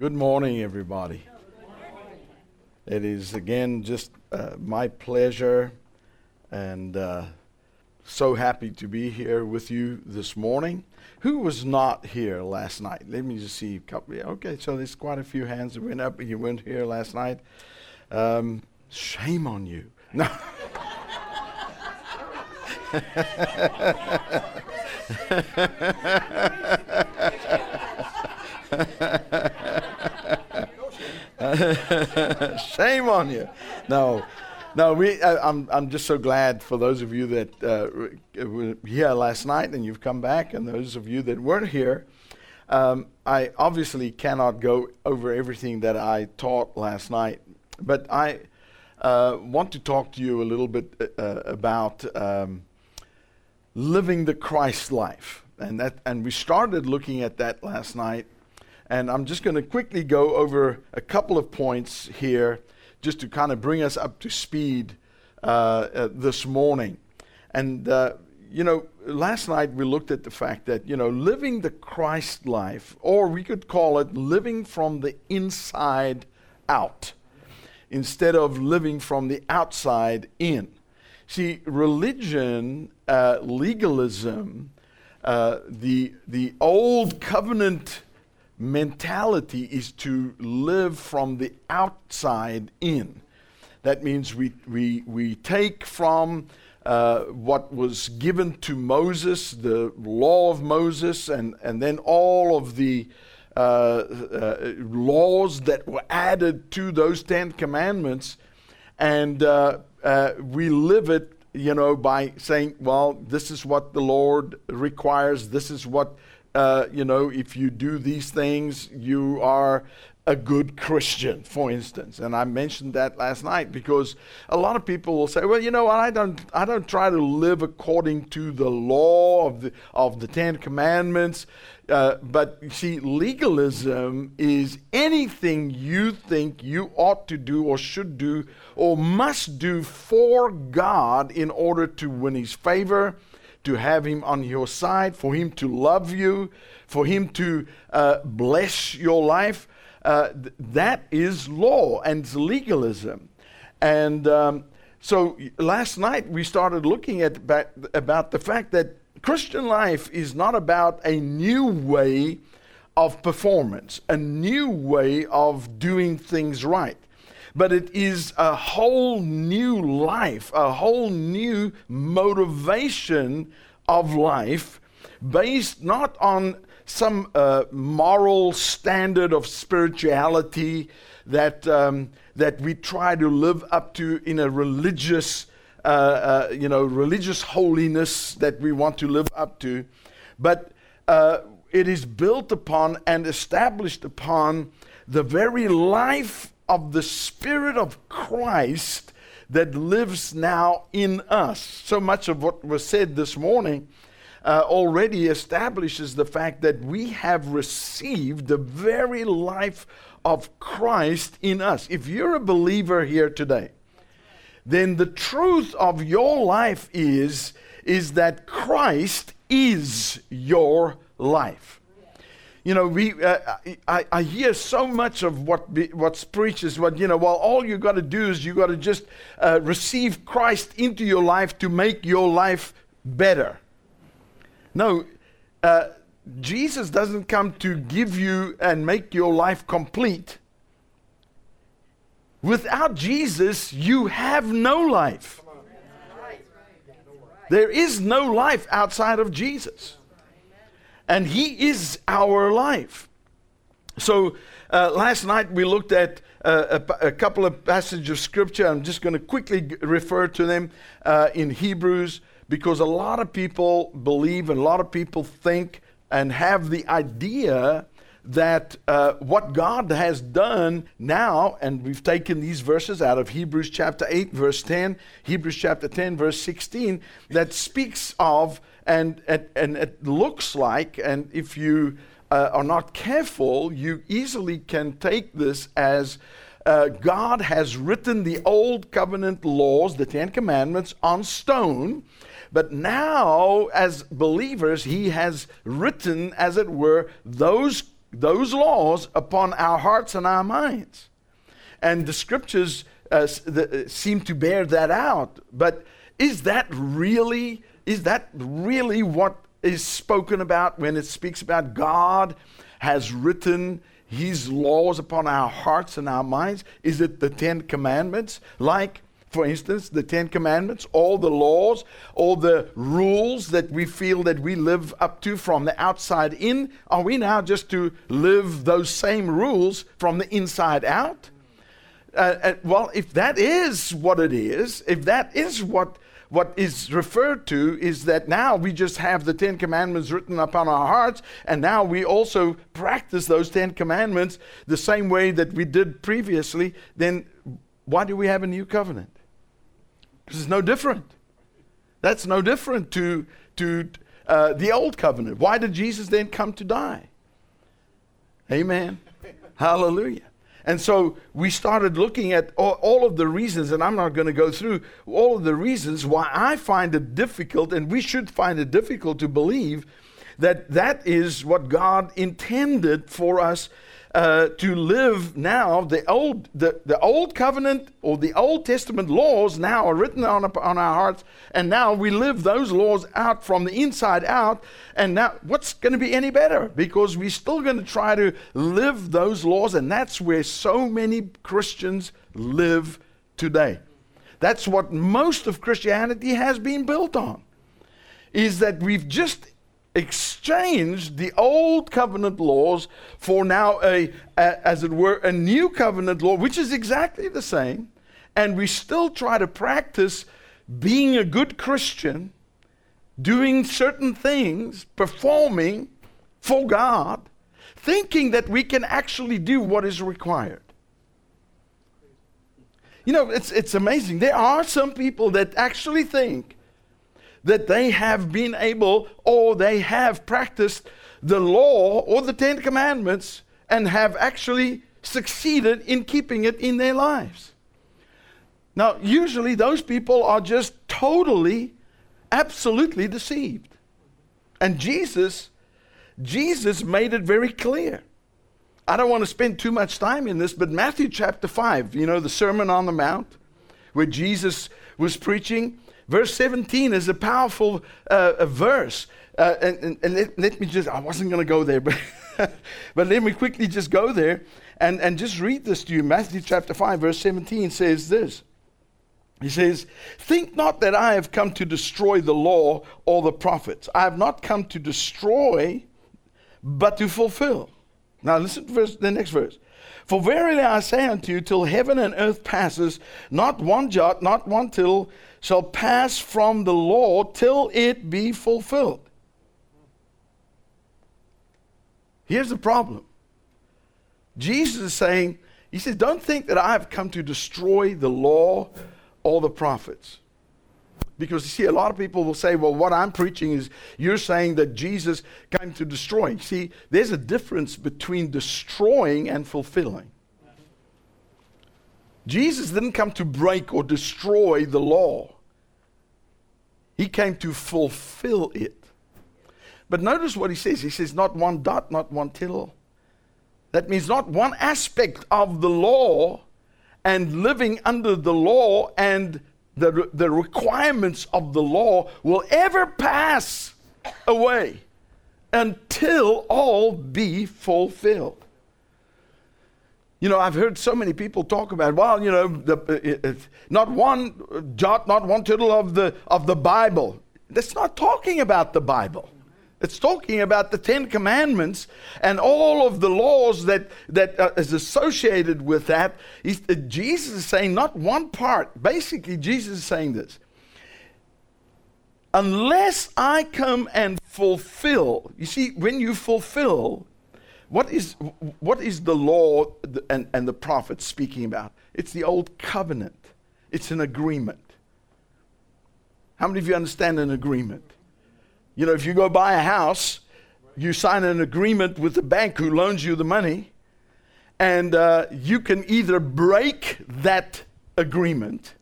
Good morning, everybody. It is again just uh, my pleasure and uh, so happy to be here with you this morning. Who was not here last night? Let me just see a couple. Okay, so there's quite a few hands that went up. You weren't here last night. Um, shame on you. No. Shame on you. No, no. We. I, I'm. I'm just so glad for those of you that uh, were here last night and you've come back, and those of you that weren't here. Um, I obviously cannot go over everything that I taught last night, but I uh, want to talk to you a little bit uh, uh about um, living the Christ life, and that. And we started looking at that last night and I'm just going to quickly go over a couple of points here just to kind of bring us up to speed uh, uh, this morning. And, uh, you know, last night we looked at the fact that, you know, living the Christ life, or we could call it living from the inside out, instead of living from the outside in. See, religion, uh, legalism, uh, the, the old covenant mentality is to live from the outside in. That means we, we, we take from uh, what was given to Moses, the law of Moses, and, and then all of the uh, uh, laws that were added to those Ten Commandments, and uh, uh, we live it, you know, by saying, well, this is what the Lord requires, this is what uh, you know, if you do these things, you are a good Christian, for instance. And I mentioned that last night because a lot of people will say, well, you know I don't, I don't try to live according to the law of the, of the Ten Commandments. Uh, but you see, legalism is anything you think you ought to do or should do or must do for God in order to win His favor to have Him on your side, for Him to love you, for Him to uh, bless your life. Uh, th- that is law and legalism. And um, so last night we started looking at about, about the fact that Christian life is not about a new way of performance, a new way of doing things right but it is a whole new life, a whole new motivation of life based not on some uh, moral standard of spirituality that, um, that we try to live up to in a religious, uh, uh, you know, religious holiness that we want to live up to, but uh, it is built upon and established upon the very life of the Spirit of Christ that lives now in us. So much of what was said this morning uh, already establishes the fact that we have received the very life of Christ in us. If you're a believer here today, then the truth of your life is, is that Christ is your life. You know, we, uh, I, I hear so much of what be, what's preached is what, you know, well, all you got to do is you got to just uh, receive Christ into your life to make your life better. No, uh, Jesus doesn't come to give you and make your life complete. Without Jesus, you have no life. There is no life outside of Jesus and He is our life. So uh, last night we looked at uh, a, a, couple of passages of scripture. I'm just going to quickly g- refer to them uh, in Hebrews because a lot of people believe and a lot of people think and have the idea that uh, what God has done now, and we've taken these verses out of Hebrews chapter 8, verse 10, Hebrews chapter 10, verse 16, that speaks of and, and, and it looks like, and if you uh, are not careful, you easily can take this as uh, God has written the old covenant laws, the Ten Commandments, on stone. But now, as believers, He has written, as it were, those those laws upon our hearts and our minds. And the scriptures uh, the, uh, seem to bear that out. But is that really is that really what is spoken about when it speaks about God has written his laws upon our hearts and our minds? Is it the Ten Commandments? Like, for instance, the Ten Commandments, all the laws, all the rules that we feel that we live up to from the outside in, are we now just to live those same rules from the inside out? Uh, uh, well, if that is what it is, if that is what what is referred to is that now we just have the Ten Commandments written upon our hearts, and now we also practice those Ten Commandments the same way that we did previously, then why do we have a new covenant? Because it's no different. That's no different to, to uh, the old covenant. Why did Jesus then come to die? Amen. Hallelujah. And so we started looking at all, all, of the reasons, and I'm not going to go through all of the reasons why I find it difficult, and we should find it difficult to believe that that is what God intended for us uh, to live now. The old, the, the old covenant or the Old Testament laws now are written on, on our hearts, and now we live those laws out from the inside out. And now, what's going to be any better? Because we're still going to try to live those laws, and that's where so many Christians live today. That's what most of Christianity has been built on. Is that we've just exchanged the old covenant laws for now a, a, as it were a new covenant law which is exactly the same. And we still try to practice being a good christian doing certain things performing for god thinking that we can actually do what is required. You know it's, it's amazing. There are some people that actually think that they have been able or they have practiced the law or the Ten Commandments and have actually succeeded in keeping it in their lives. Now, usually those people are just totally, absolutely deceived. And Jesus, Jesus made it very clear. I don't want to spend too much time in this, but Matthew chapter 5, you know, the Sermon on the Mount, where Jesus was preaching, Verse 17 is a powerful uh, a verse. Uh, and, and, and let, let, me just, I wasn't going to go there, but, but let me quickly just go there and, and just read this to you. Matthew chapter 5, verse 17 says this. He says, Think not that I have come to destroy the law or the prophets. I have not come to destroy, but to fulfill. Now listen to verse, the next verse. For verily I say unto you, till heaven and earth passes, not one jot, not one tittle shall pass from the law till it be fulfilled. Here's the problem Jesus is saying, He says, Don't think that I have come to destroy the law or the prophets. Because you see, a lot of people will say, well, what I'm preaching is you're saying that Jesus came to destroy. See, there's a difference between destroying and fulfilling. Jesus didn't come to break or destroy the law, He came to fulfill it. But notice what He says He says, not one dot, not one tittle. That means not one aspect of the law and living under the law and the, the requirements of the law will ever pass away until all be fulfilled. You know, I've heard so many people talk about, well, you know, the, it, it, not one jot, not one tittle of the, of the Bible. That's not talking about the Bible. It's talking about the Ten Commandments and all of the laws that, that uh, is associated with that. He's, uh, Jesus is saying not one part. Basically, Jesus is saying this. Unless I come and fulfill, you see, when you fulfill, what is, what is the law and, and the prophets speaking about? It's the old covenant, it's an agreement. How many of you understand an agreement? You know, if you go buy a house, you sign an agreement with the bank who loans you the money, and uh, you can either break that agreement,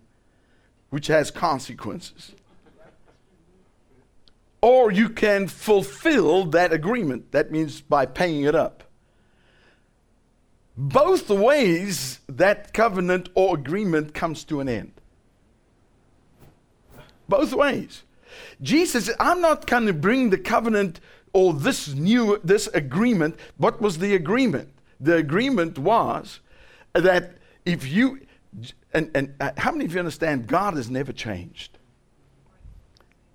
which has consequences, or you can fulfill that agreement. That means by paying it up. both ways that covenant or agreement comes to an end. Both ways. Jesus I'm not going to bring the covenant or this new this agreement. What was the agreement? The agreement was that if you and, and uh, how many of you understand God has never changed?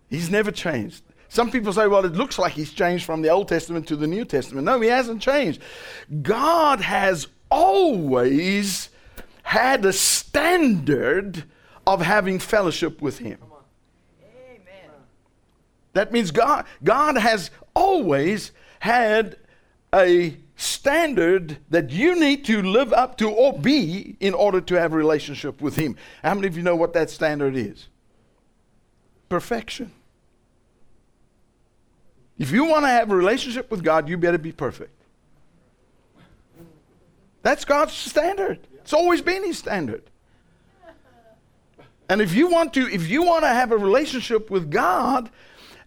He's never changed. Some people say, well, it looks like he's changed from the Old Testament to the New Testament. No, he hasn't changed. God has always had a standard of having fellowship with him. That means God, God has always had a standard that you need to live up to or be in order to have a relationship with him. How many of you know what that standard is? Perfection. If you want to have a relationship with God, you better be perfect. That's God's standard. It's always been his standard. And if you want to if you want to have a relationship with God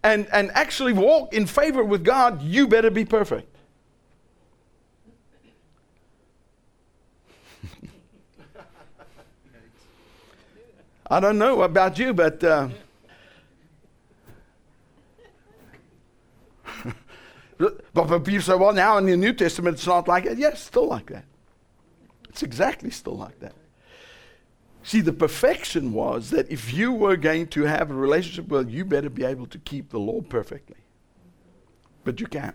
and and actually walk in favor with God, you better be perfect. I don't know about you, but uh, But people say, well, now in the New Testament it's not like that. Yes, still like that. It's exactly still like that. See, the perfection was that if you were going to have a relationship, well, you better be able to keep the law perfectly. But you can't.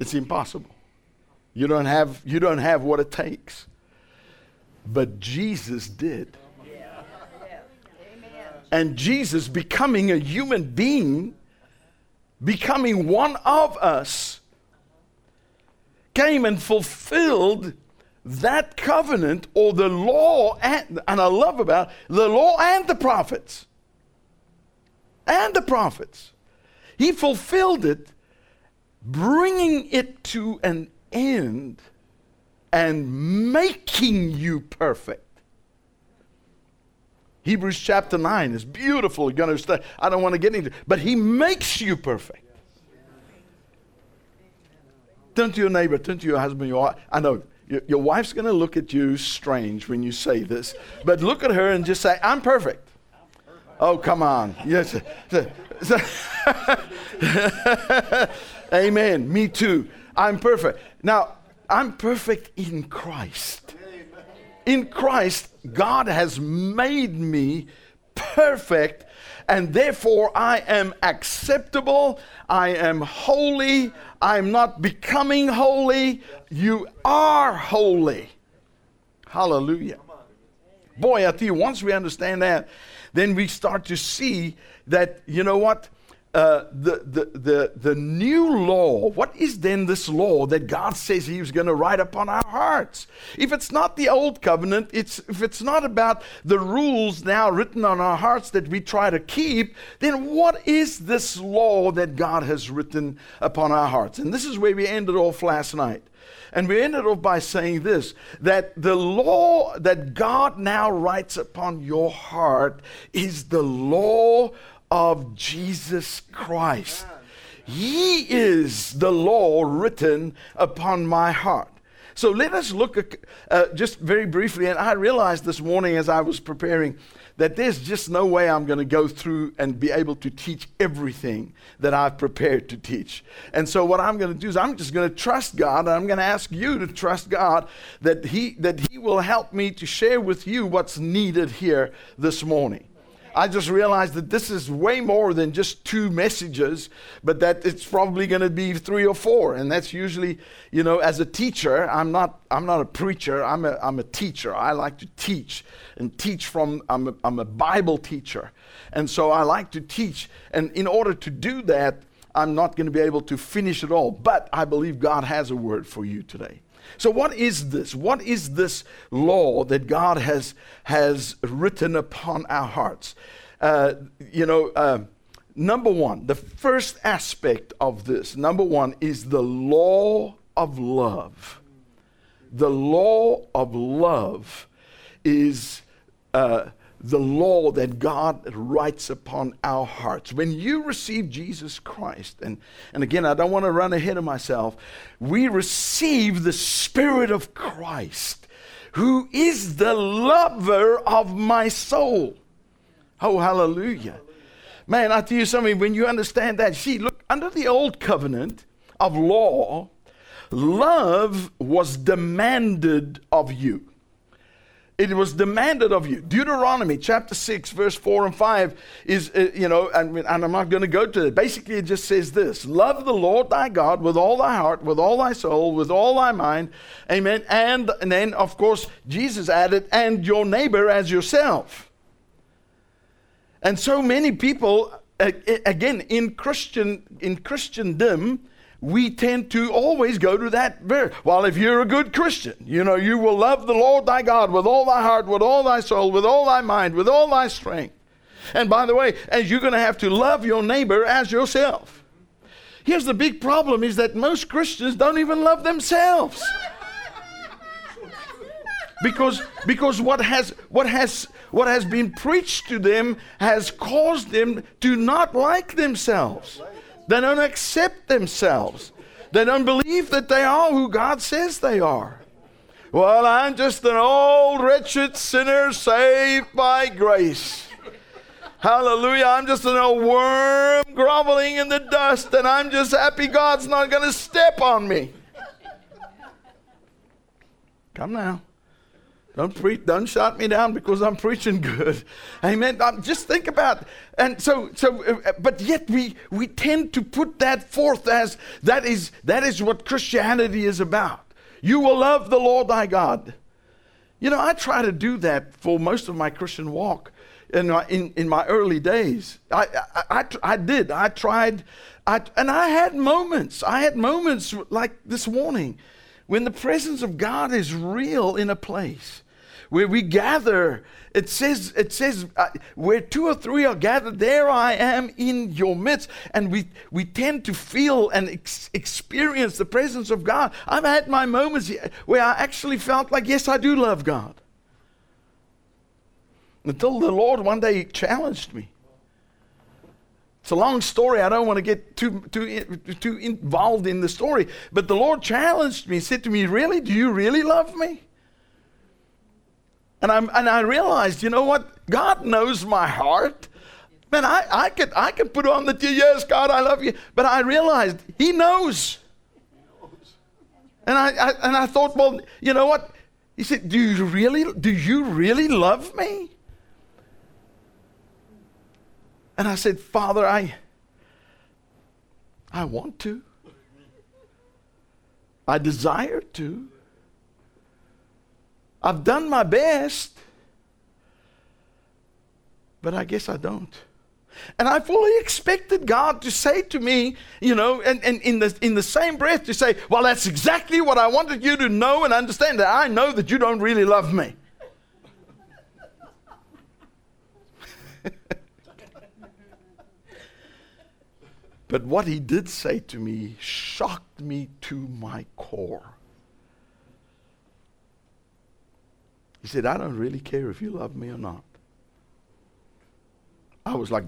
It's impossible. You don't have, you don't have what it takes. But Jesus did. And Jesus becoming a human being becoming one of us, came and fulfilled that covenant or the law, and, and I love about the law and the prophets. And the prophets. He fulfilled it, bringing it to an end and making you perfect. Hebrews chapter 9 is beautiful. You're going to. I don't want to get into it, but he makes you perfect. Turn to your neighbor, turn to your husband. Your, wife. I know your, your wife's going to look at you strange when you say this, but look at her and just say, I'm perfect. Oh, come on. Yes. Amen. Me too. I'm perfect. Now, I'm perfect in Christ in Christ, God has made me perfect, and therefore I am acceptable, I am holy, I'm not becoming holy. You are holy. Hallelujah. Boy, I tell you, once we understand that, then we start to see that, you know what? Uh, the, the, the, the new law, what is then this law that God says He was going to write upon our hearts? If it's not the old covenant, it's, if it's not about the rules now written on our hearts that we try to keep, then what is this law that God has written upon our hearts? And this is where we ended off last night. And we ended off by saying this that the law that God now writes upon your heart is the law of Jesus Christ. He is the law written upon my heart. So let us look at, uh, just very briefly. And I realized this morning as I was preparing that there's just no way I'm going to go through and be able to teach everything that I've prepared to teach. And so what I'm going to do is I'm just going to trust God and I'm going to ask you to trust God that he that he will help me to share with you what's needed here this morning. I just realized that this is way more than just two messages, but that it's probably going to be three or four. And that's usually, you know, as a teacher, I'm not, I'm not a preacher, I'm a, I'm a teacher. I like to teach and teach from, I'm a, I'm a Bible teacher. And so I like to teach. And in order to do that, I'm not going to be able to finish it all. But I believe God has a word for you today. So, what is this? What is this law that God has, has written upon our hearts? Uh, you know, uh, number one, the first aspect of this, number one, is the law of love. The law of love is uh, the law that God writes upon our hearts. When you receive Jesus Christ, and, and again, I don't want to run ahead of myself, we receive the Spirit of Christ, who is the lover of my soul. Oh, hallelujah. Man, I tell you something, when you understand that, see, look, under the old covenant of law, love was demanded of you. It was demanded of you. Deuteronomy chapter 6, verse 4 and 5 is, uh, you know, and, and I'm not going to go to it. Basically, it just says this Love the Lord thy God with all thy heart, with all thy soul, with all thy mind. Amen. And, and then, of course, Jesus added, and your neighbor as yourself. And so many people, again, in Christian in Christendom, we tend to always go to that verse. Well, if you're a good Christian, you know, you will love the Lord thy God with all thy heart, with all thy soul, with all thy mind, with all thy strength. And by the way, as you're going to have to love your neighbor as yourself. Here's the big problem is that most Christians don't even love themselves. because because what has what has what has been preached to them has caused them to not like themselves. They don't accept themselves. They don't believe that they are who God says they are. Well, I'm just an old wretched sinner saved by grace. Hallelujah. I'm just an old worm groveling in the dust, and I'm just happy God's not going to step on me. Come now. Don't preach, don't shut me down because I'm preaching good. Amen. Um, just think about and so so uh, but yet we we tend to put that forth as that is that is what Christianity is about. You will love the Lord thy God. You know, I try to do that for most of my Christian walk in my, in, in my early days. I, I, I, I did. I tried, I, and I had moments. I had moments like this morning when the presence of God is real in a place where we gather it says it says uh, where two or three are gathered there i am in your midst and we we tend to feel and ex- experience the presence of god i've had my moments where i actually felt like yes i do love god until the lord one day challenged me it's a long story. I don't want to get too, too, too involved in the story. But the Lord challenged me, said to me, Really? Do you really love me? And, I'm, and I realized, you know what? God knows my heart. Man, I, I, could, I could put on the, yes, God, I love you. But I realized He knows. And I, I, and I thought, well, you know what? He said, do you really, do you really love me? And I said, Father, I, I want to. I desire to. I've done my best, but I guess I don't. And I fully expected God to say to me, you know, and, and in, the, in the same breath to say, Well, that's exactly what I wanted you to know and understand that I know that you don't really love me. But what he did say to me shocked me to my core. He said, I don't really care if you love me or not. I was like,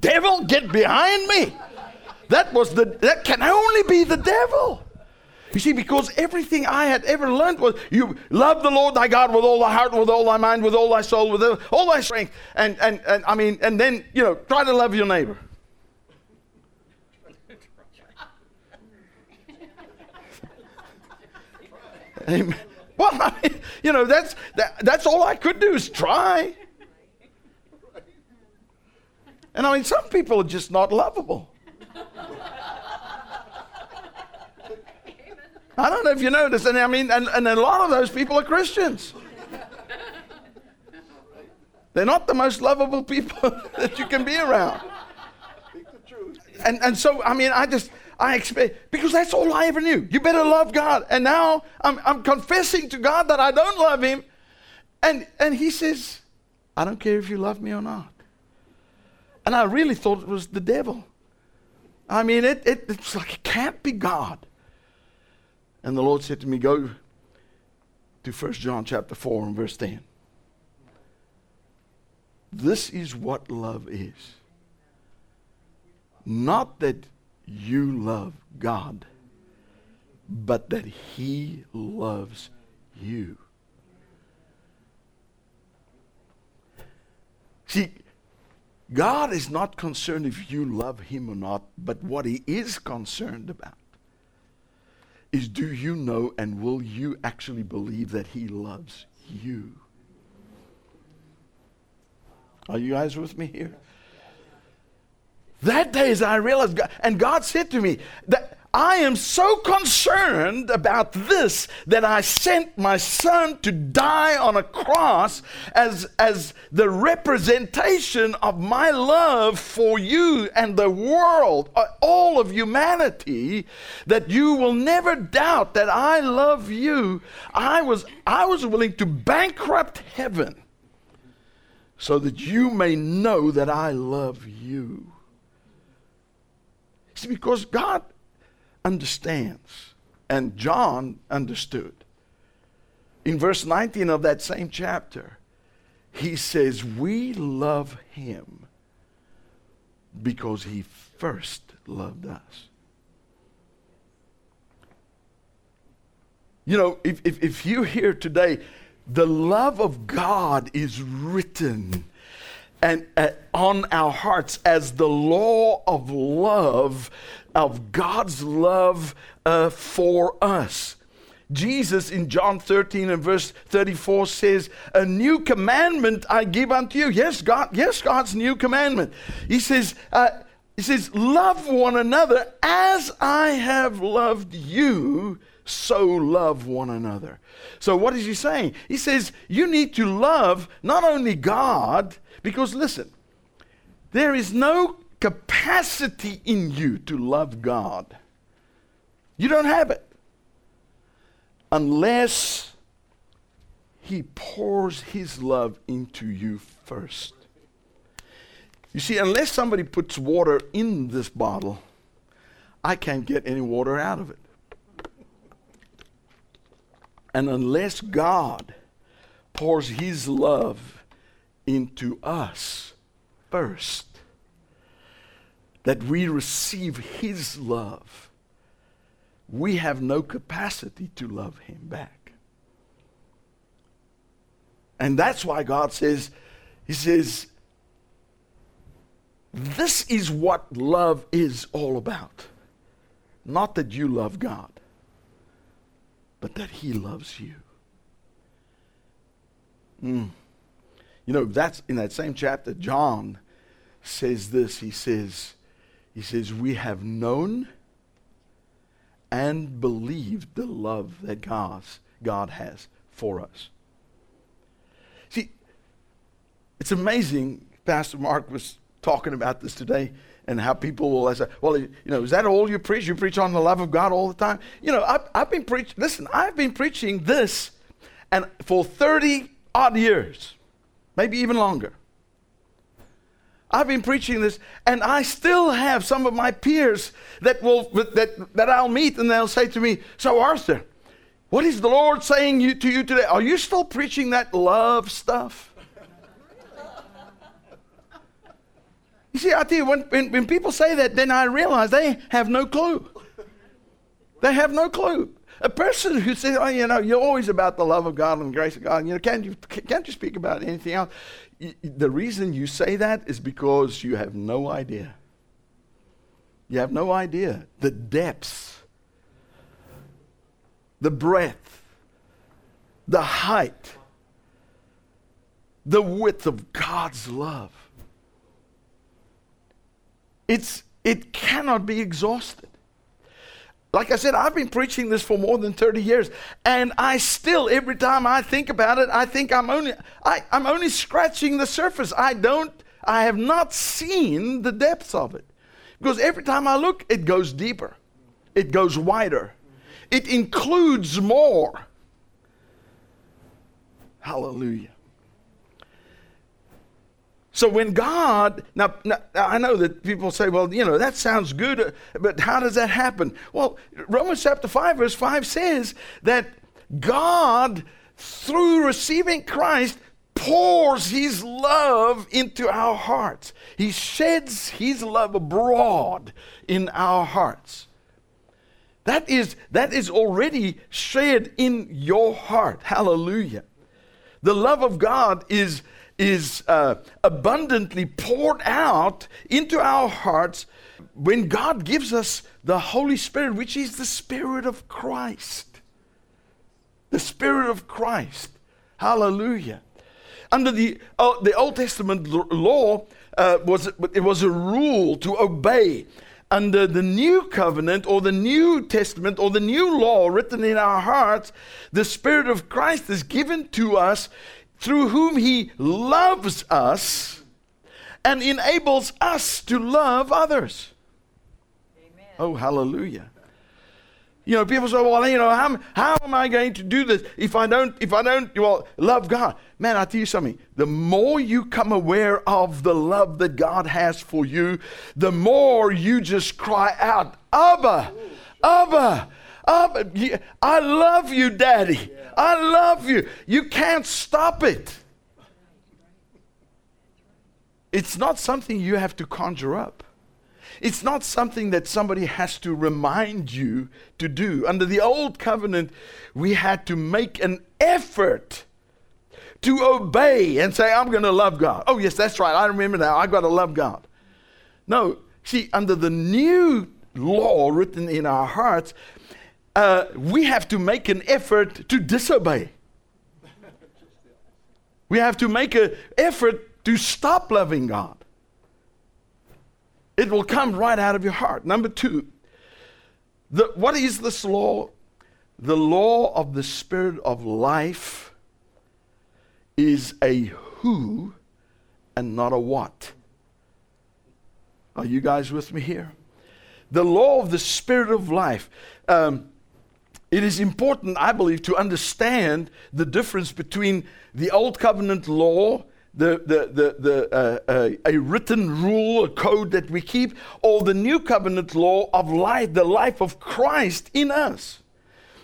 Devil, get behind me. That was the that can only be the devil. You see, because everything I had ever learned was you love the Lord thy God with all thy heart, with all thy mind, with all thy soul, with all thy strength. And and, and I mean, and then, you know, try to love your neighbor. Amen. Well, I mean, you know, that's, that, that's all I could do is try. And I mean, some people are just not lovable. I don't know if you noticed, and I mean, and, and a lot of those people are Christians. They're not the most lovable people that you can be around. And, and so, I mean, I just, I expect, because that's all I ever knew. You better love God. And now I'm, I'm confessing to God that I don't love Him. And, and He says, I don't care if you love me or not. And I really thought it was the devil. I mean, it, it, it's like it can't be God. And the Lord said to me, Go to 1 John chapter 4 and verse 10. This is what love is. Not that you love God, but that He loves you. See, God is not concerned if you love Him or not, but what He is concerned about is do you know and will you actually believe that He loves you? Are you guys with me here? That day, as I realized, God, and God said to me that I am so concerned about this that I sent my son to die on a cross as, as the representation of my love for you and the world, uh, all of humanity, that you will never doubt that I love you. I was, I was willing to bankrupt heaven so that you may know that I love you. Because God understands, and John understood. In verse 19 of that same chapter, he says, We love him because he first loved us. You know, if, if, if you hear today, the love of God is written and uh, on our hearts as the law of love of God's love uh, for us. Jesus in John 13 and verse 34 says, A new commandment I give unto you. Yes, God, yes, God's new commandment. He says, uh, He says, Love one another as I have loved you, so love one another. So what is he saying? He says, You need to love not only God, because listen, there is no capacity in you to love God. You don't have it. Unless He pours His love into you first. You see, unless somebody puts water in this bottle, I can't get any water out of it. And unless God pours His love into us first, that we receive His love, we have no capacity to love Him back. And that's why God says, He says, this is what love is all about. Not that you love God, but that He loves you. Mm. You know, that's in that same chapter, John says this. He says, he says, We have known and believed the love that God's, God has for us. See, it's amazing. Pastor Mark was talking about this today and how people will say, well, you know, is that all you preach? You preach on the love of God all the time? You know, I've, I've been preaching, listen, I've been preaching this and for 30 odd years, maybe even longer. I've been preaching this, and I still have some of my peers that will that that I'll meet, and they'll say to me, "So Arthur, what is the Lord saying you, to you today? Are you still preaching that love stuff?" you see, I tell you, when, when, when people say that, then I realize they have no clue. They have no clue. A person who says, "Oh, you know, you're always about the love of God and the grace of God," you know, can't you can't you speak about anything else? the reason you say that is because you have no idea. You have no idea the depths, the breadth, the height, the width of God's love. It's, it cannot be exhausted. Like I said, I've been preaching this for more than 30 years, and I still, every time I think about it, I think I'm only, I, I'm only scratching the surface. I don't, I have not seen the depths of it. Because every time I look, it goes deeper, it goes wider, it includes more. Hallelujah. So when God, now, now, I know that people say, well, you know, that sounds good, uh, but how does that happen? Well, Romans chapter 5, verse 5 says that God, through receiving Christ, pours his love into our hearts. He sheds his love abroad in our hearts. That is, that is already shed in your heart. Hallelujah. The love of God is, is uh, abundantly poured out into our hearts when God gives us the Holy Spirit, which is the Spirit of Christ. The Spirit of Christ. Hallelujah. Under the, uh, the Old Testament law, uh, was, it was a rule to obey under the new covenant or the new testament or the new law written in our hearts, the Spirit of Christ is given to us through whom He loves us and enables us to love others. Amen. Oh, hallelujah. You know, people say, well, you know, how, how am I going to do this if I don't, if I don't, well, love God? Man, I tell you something. The more you come aware of the love that God has for you, the more you just cry out, Abba, Abba, Abba, I love you, Daddy. I love you. You can't stop it. It's not something you have to conjure up. It's not something that somebody has to remind you to do. Under the old covenant, we had to make an effort to obey and say, I'm going to love God. Oh, yes, that's right. I remember now. I've got to love God. No, see, under the new law written in our hearts, uh, we have to make an effort to disobey. We have to make an effort to stop loving God. It will come right out of your heart. Number two, the, what is this law? The law of the Spirit of life is a who and not a what. Are you guys with me here? The law of the Spirit of life. Um, it is important, I believe, to understand the difference between the Old Covenant law the, the, the, the, uh, uh, a written rule, a code that we keep, or the new covenant law of life, the life of Christ in us.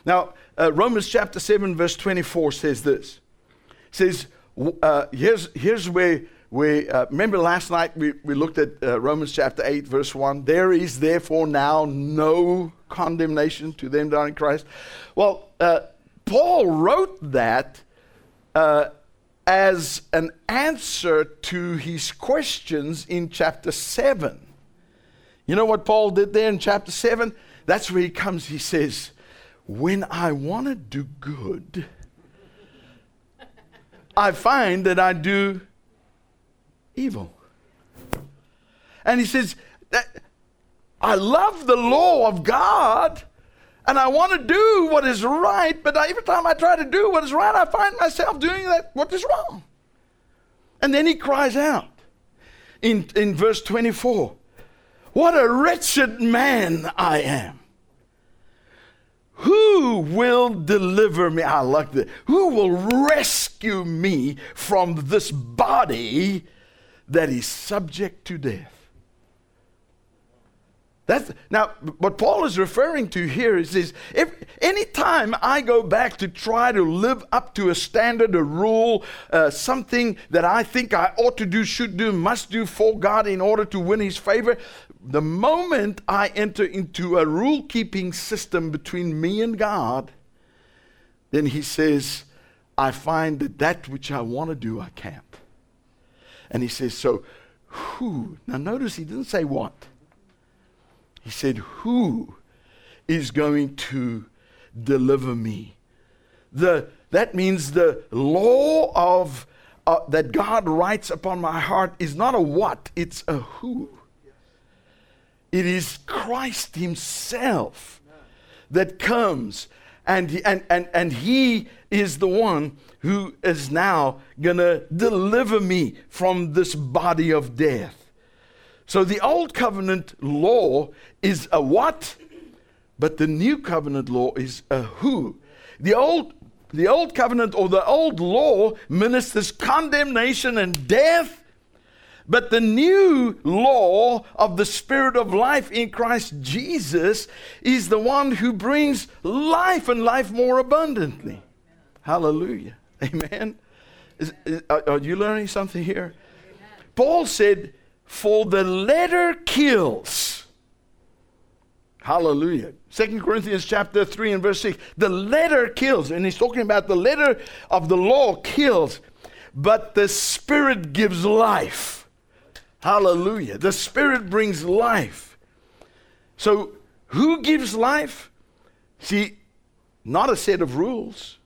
Now, uh, Romans chapter 7, verse 24 says this. It says, uh, here's, here's where, where uh, remember last night we, we looked at uh, Romans chapter 8, verse 1. There is therefore now no condemnation to them that are in Christ. Well, Paul wrote that as an answer to his questions in chapter 7. You know what Paul did there in chapter 7? That's where he comes. He says, When I want to do good, I find that I do evil. And he says, I love the law of God and I want to do what is right, but every time I try to do what is right, I find myself doing that what is wrong. And then he cries out in, in verse 24 What a wretched man I am. Who will deliver me? I like that. Who will rescue me from this body that is subject to death? That's, now, what Paul is referring to here is this if anytime I go back to try to live up to a standard, a rule, uh, something that I think I ought to do, should do, must do for God in order to win his favor, the moment I enter into a rule keeping system between me and God, then he says, I find that that which I want to do, I can't. And he says, So who? Now, notice he didn't say what. He said, Who is going to deliver me? The, that means the law of uh, that God writes upon my heart is not a what, it's a who. It is Christ Himself that comes, and, and, and, and He is the one who is now going to deliver me from this body of death. So the old covenant law is a what, but the new covenant law is a who. The old the old covenant or the old law ministers condemnation and death, but the new law of the Spirit of life in Christ Jesus is the one who brings life and life more abundantly. Hallelujah. Amen. Is, is, are you learning something here? Paul said, For the letter kills. Hallelujah. Second Corinthians chapter 3 and verse 6. The letter kills. And he's talking about the letter of the law kills, but the Spirit gives life. Hallelujah. The Spirit brings life. So, who gives life? See, not a set of rules,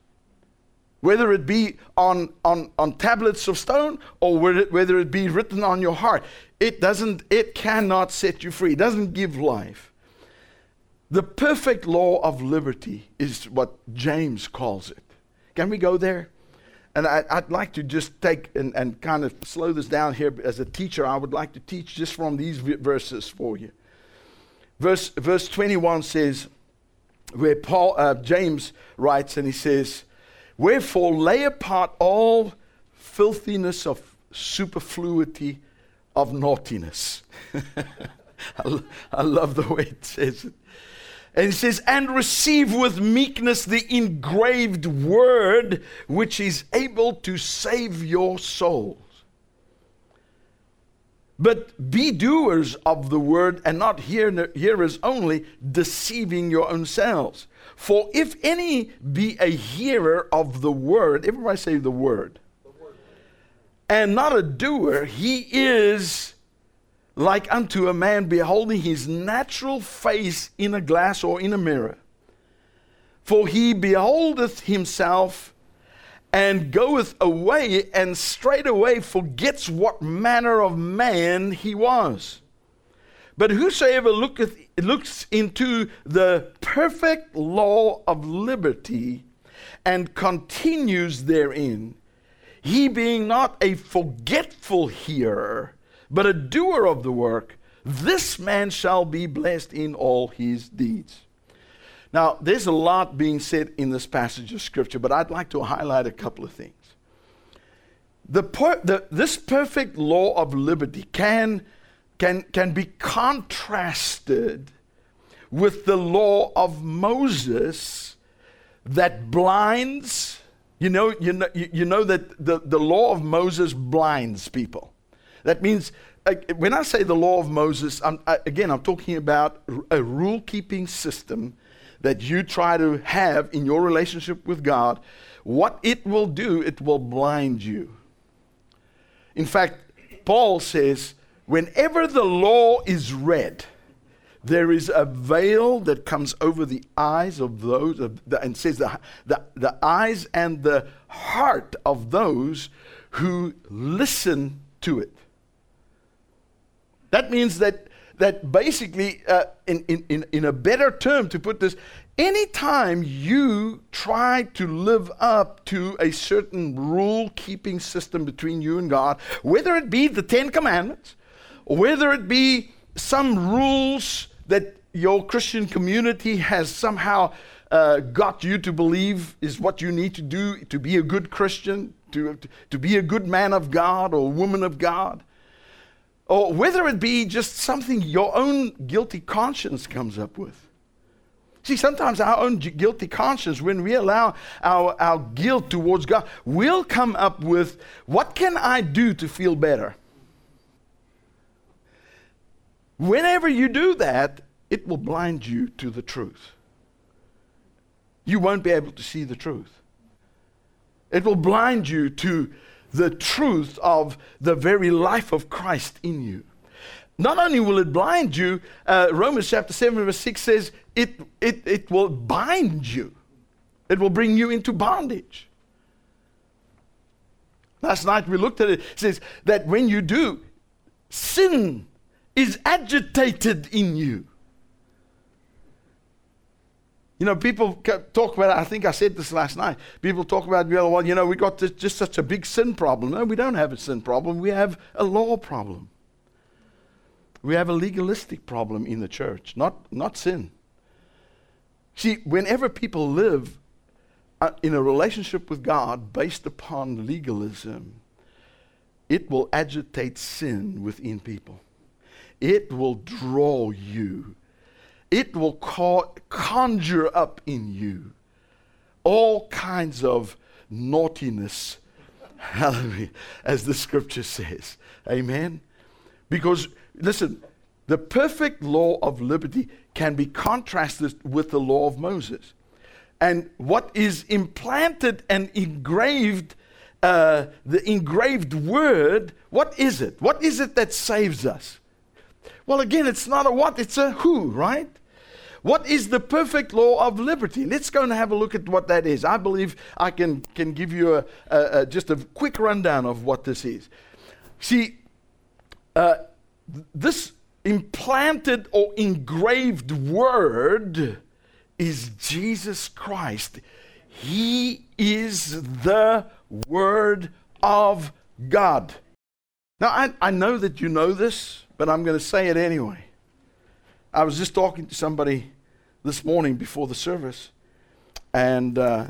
whether it be on, on, on tablets of stone or whether it, whether it be written on your heart. It doesn't, it cannot set you free. It doesn't give life. The perfect law of liberty is what James calls it. Can we go there? And I, would like to just take and, and kind of slow this down here. As a teacher, I would like to teach just from these verses for you. Verse, verse 21 says, where Paul, uh, James writes, and he says, Wherefore lay apart all filthiness of superfluity of naughtiness. I, I love the way it says it. And he says, and receive with meekness the engraved word which is able to save your souls. But be doers of the word and not hear, hearers only, deceiving your own selves. For if any be a hearer of the word, everybody say the word, the word. and not a doer, he is like unto a man beholding his natural face in a glass or in a mirror. For he beholdeth himself and goeth away, and straightway forgets what manner of man he was. But whosoever looketh, looks into the perfect law of liberty and continues therein, he being not a forgetful hearer, but a doer of the work, this man shall be blessed in all his deeds. Now, there's a lot being said in this passage of Scripture, but I'd like to highlight a couple of things. The, per, the, this perfect law of liberty can, can, can be contrasted with the law of Moses that blinds. You know, you know, you know that the, the law of Moses blinds people. That means, uh, when I say the law of Moses, I'm, I, again, I'm talking about a rule keeping system that you try to have in your relationship with God. What it will do, it will blind you. In fact, Paul says, whenever the law is read, there is a veil that comes over the eyes of those, of the, and says the, the, the eyes and the heart of those who listen to it. That means that, that basically, uh, in, in, in a better term to put this, anytime you try to live up to a certain rule keeping system between you and God, whether it be the Ten Commandments, whether it be some rules that your Christian community has somehow uh, got you to believe is what you need to do to be a good Christian, to, to be a good man of God or woman of God or whether it be just something your own guilty conscience comes up with. See, sometimes our own guilty conscience, when we allow our, our guilt towards God, will come up with what can I do to feel better? Whenever you do that, it will blind you to the truth. You won't be able to see the truth. It will blind you to the truth of the very life of Christ in you. Not only will it blind you, uh, Romans chapter 7, verse 6 says it, it, it will bind you, it will bring you into bondage. Last night we looked at it. It says that when you do, sin is agitated in you. You know, people talk about, I think I said this last night. People talk about, well, you know, we got this, just such a big sin problem. No, we don't have a sin problem. We have a law problem. We have a legalistic problem in the church, not, not sin. See, whenever people live uh, in a relationship with God based upon legalism, it will agitate sin within people. It will draw you it will conjure up in you all kinds of naughtiness, Hallelujah. As the scripture says. Amen. Because, listen, the perfect law of liberty can be contrasted with the law of Moses. And what is implanted and engraved, uh, the engraved word, what is it? What is it that saves us? Well, again, it's not a what, it's a who, right? What is the perfect law of liberty? Let's go and have a look at what that is. I believe I can, can give you a, a, a just a quick rundown of what this is. See, uh, this implanted or engraved word is Jesus Christ. He is the Word of God. Now, I, I know that you know this, but I'm going to say it anyway. I was just talking to somebody this morning before the service, and, uh,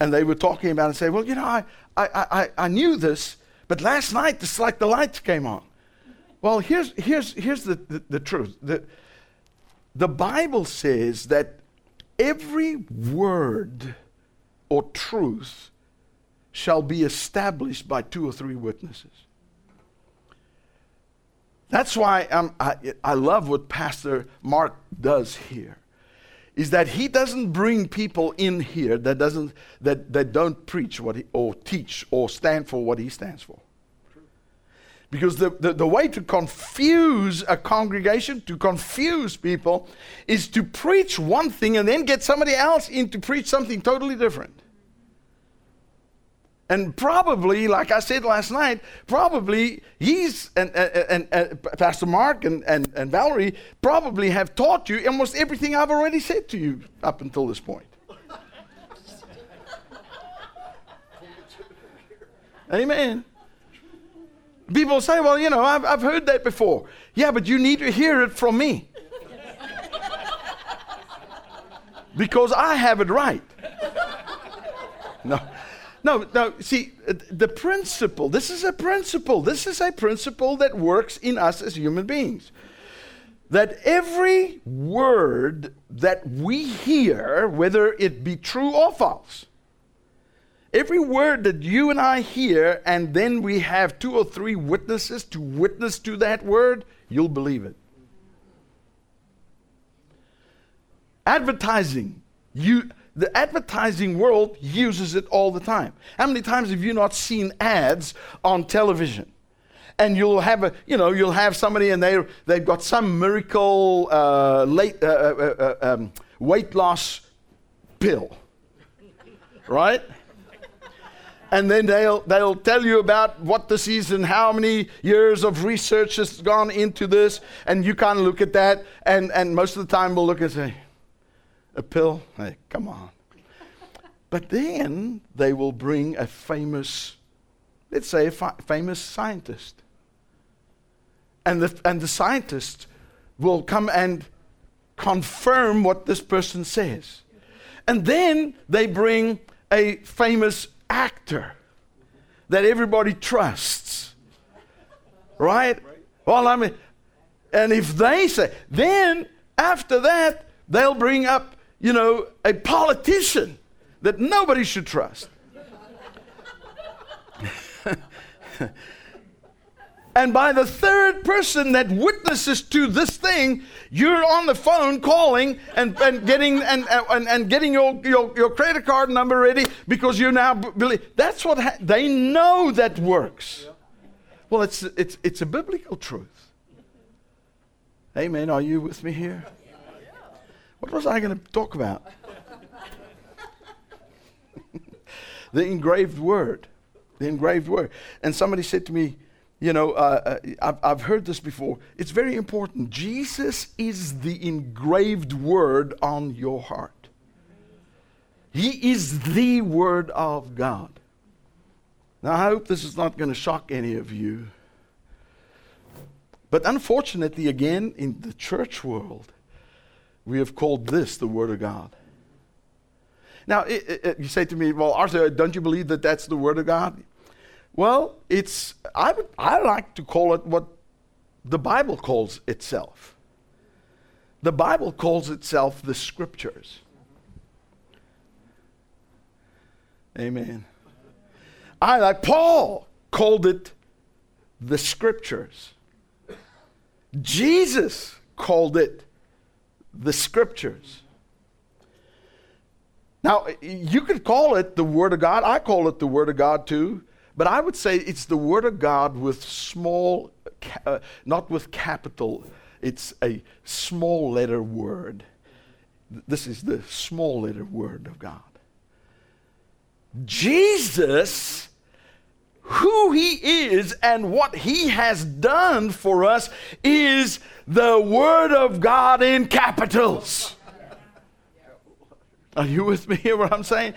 and they were talking about and say, Well, you know, I, I, I, I knew this, but last night it's like the lights came on. Well, here's, here's, here's the, the, the truth. The, the Bible says that every word or truth shall be established by two or three witnesses. That's why I, I love what Pastor Mark does here. Is that he doesn't bring people in here that doesn't that, that don't preach what he, or teach or stand for what he stands for. Because the, the, the, way to confuse a congregation, to confuse people, is to preach one thing and then get somebody else in to preach something totally different. And probably, like I said last night, probably he's and, and, and, and Pastor Mark and, and, and Valerie probably have taught you almost everything I've already said to you up until this point. Amen. People say, well, you know, I've, I've heard that before. Yeah, but you need to hear it from me. because I have it right. No. No, no, see, uh, the principle, this is a principle. This is a principle that works in us as human beings. That every word that we hear, whether it be true or false, Every word that you and I hear, and then we have two or three witnesses to witness to that word, you'll believe it. Advertising, you, the advertising world uses it all the time. How many times have you not seen ads on television? And you'll have a, you know, you'll have somebody and they they've got some miracle uh, late, uh, uh, uh um, weight loss pill, right? and then they'll, they'll tell you about what this is and how many years of research has gone into this. And you kind of look at that, and, and most of the time we'll look and say, a pill? Hey, come on. but then they will bring a famous, let's say, a famous scientist. And the, and the scientist will come and confirm what this person says. And then they bring a famous actor that everybody trusts. Right? Well, I mean, and if they say, then after that, they'll bring up, you know, a politician that nobody should trust. And by the third person that witnesses to this thing, you're on the phone calling and, and getting and, and, and getting your, your, your credit card number ready because you now believe. That's what ha- they know that works. Well, it's, it's, it's a biblical truth. Amen. Are you with me here? What was I going to talk about? the engraved word. The engraved word. And somebody said to me, you know, uh, uh, I've, I've heard this before. It's very important. Jesus is the engraved word on your heart. He is the Word of God. Now, I hope this is not going to shock any of you. But unfortunately, again, in the church world, we have called this the Word of God. Now, it, it, you say to me, well, Arthur, don't you believe that that's the Word of God? Well, it's I I like to call it what the Bible calls itself. The Bible calls itself the scriptures. Amen. I, like Paul, called it the scriptures. Jesus called it the scriptures. Now, you could call it the Word of God. I call it the Word of God too. But I would say it's the Word of God with small, uh, not with capital, it's a small letter word. This is the small letter word of God. Jesus, who he is and what he has done for us, is the Word of God in capitals. Are you with me here? What I'm saying?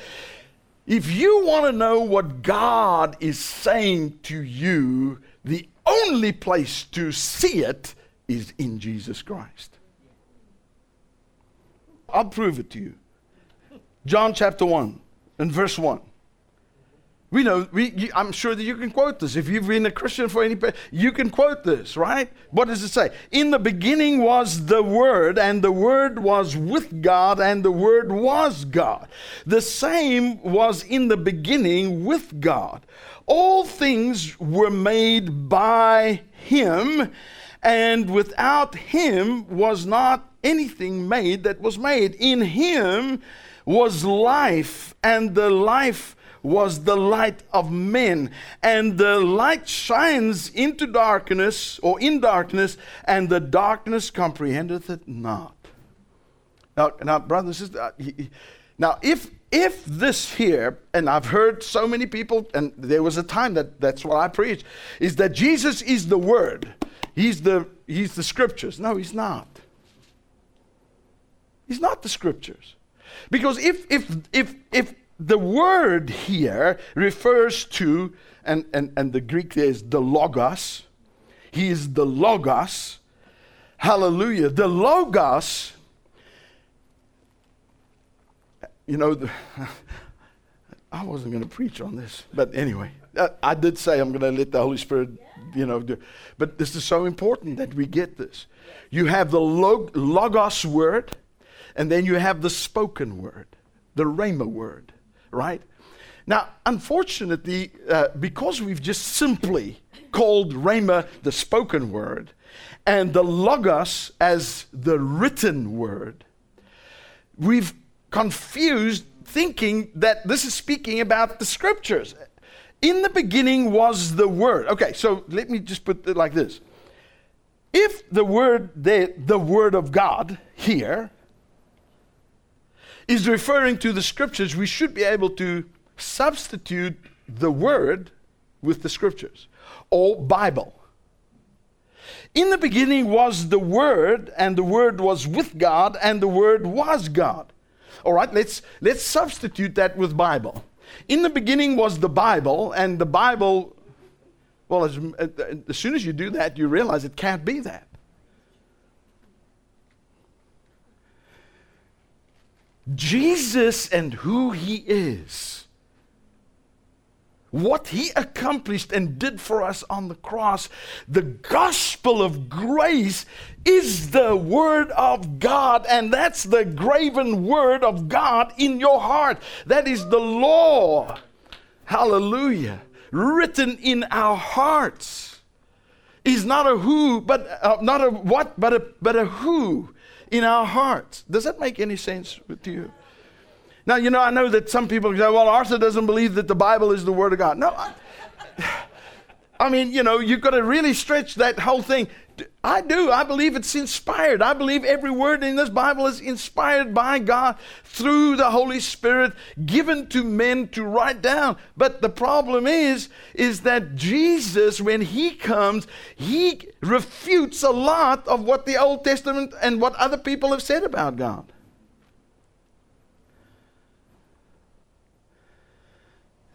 If you want to know what God is saying to you, the only place to see it is in Jesus Christ. I'll prove it to you. John chapter 1 and verse 1. We know, we, you, I'm sure that you can quote this. If you've been a Christian for any, you can quote this, right? What does it say? In the beginning was the Word, and the Word was with God, and the Word was God. The same was in the beginning with God. All things were made by Him, and without Him was not anything made that was made. In Him was life, and the life was the light of men. And the light shines into darkness or in darkness, and the darkness comprehendeth it not. Now, now brothers and sisters, uh, now if if this here, and I've heard so many people, and there was a time that that's what I preached, is that Jesus is the Word. He's the He's the Scriptures. No, He's not. He's not the Scriptures. Because if if if if the word here refers to, and, and, and the Greek there is the logos. He is the logos. Hallelujah. The logos, you know, the, I wasn't going to preach on this, but anyway, I, I did say I'm going to let the Holy Spirit, you know, do. But this is so important that we get this. You have the log, logos word, and then you have the spoken word, the rhema word right? Now, unfortunately, uh, because we've just simply called Rhema the spoken word and the Logos as the written word, we've confused thinking that this is speaking about the scriptures. In the beginning was the word. Okay, so let me just put it like this. If the word, the, the word of God here, is referring to the scriptures, we should be able to substitute the word with the scriptures or Bible. In the beginning was the Word, and the Word was with God, and the Word was God. All right, let's, let's substitute that with Bible. In the beginning was the Bible, and the Bible, well, as, as soon as you do that, you realize it can't be that. Jesus and who he is, what he accomplished and did for us on the cross, the gospel of grace is the word of God, and that's the graven word of God in your heart. That is the law. Hallelujah. Written in our hearts. Is not a who, but uh, not a what, but a, but a who in our hearts. Does that make any sense to you? Now, you know, I know that some people say, well, Arthur doesn't believe that the Bible is the Word of God. No, I, I mean, you know, you've got to really stretch that whole thing. I do. I believe it's inspired. I believe every word in this Bible is inspired by God through the Holy Spirit given to men to write down. But the problem is is that Jesus when he comes, he refutes a lot of what the Old Testament and what other people have said about God.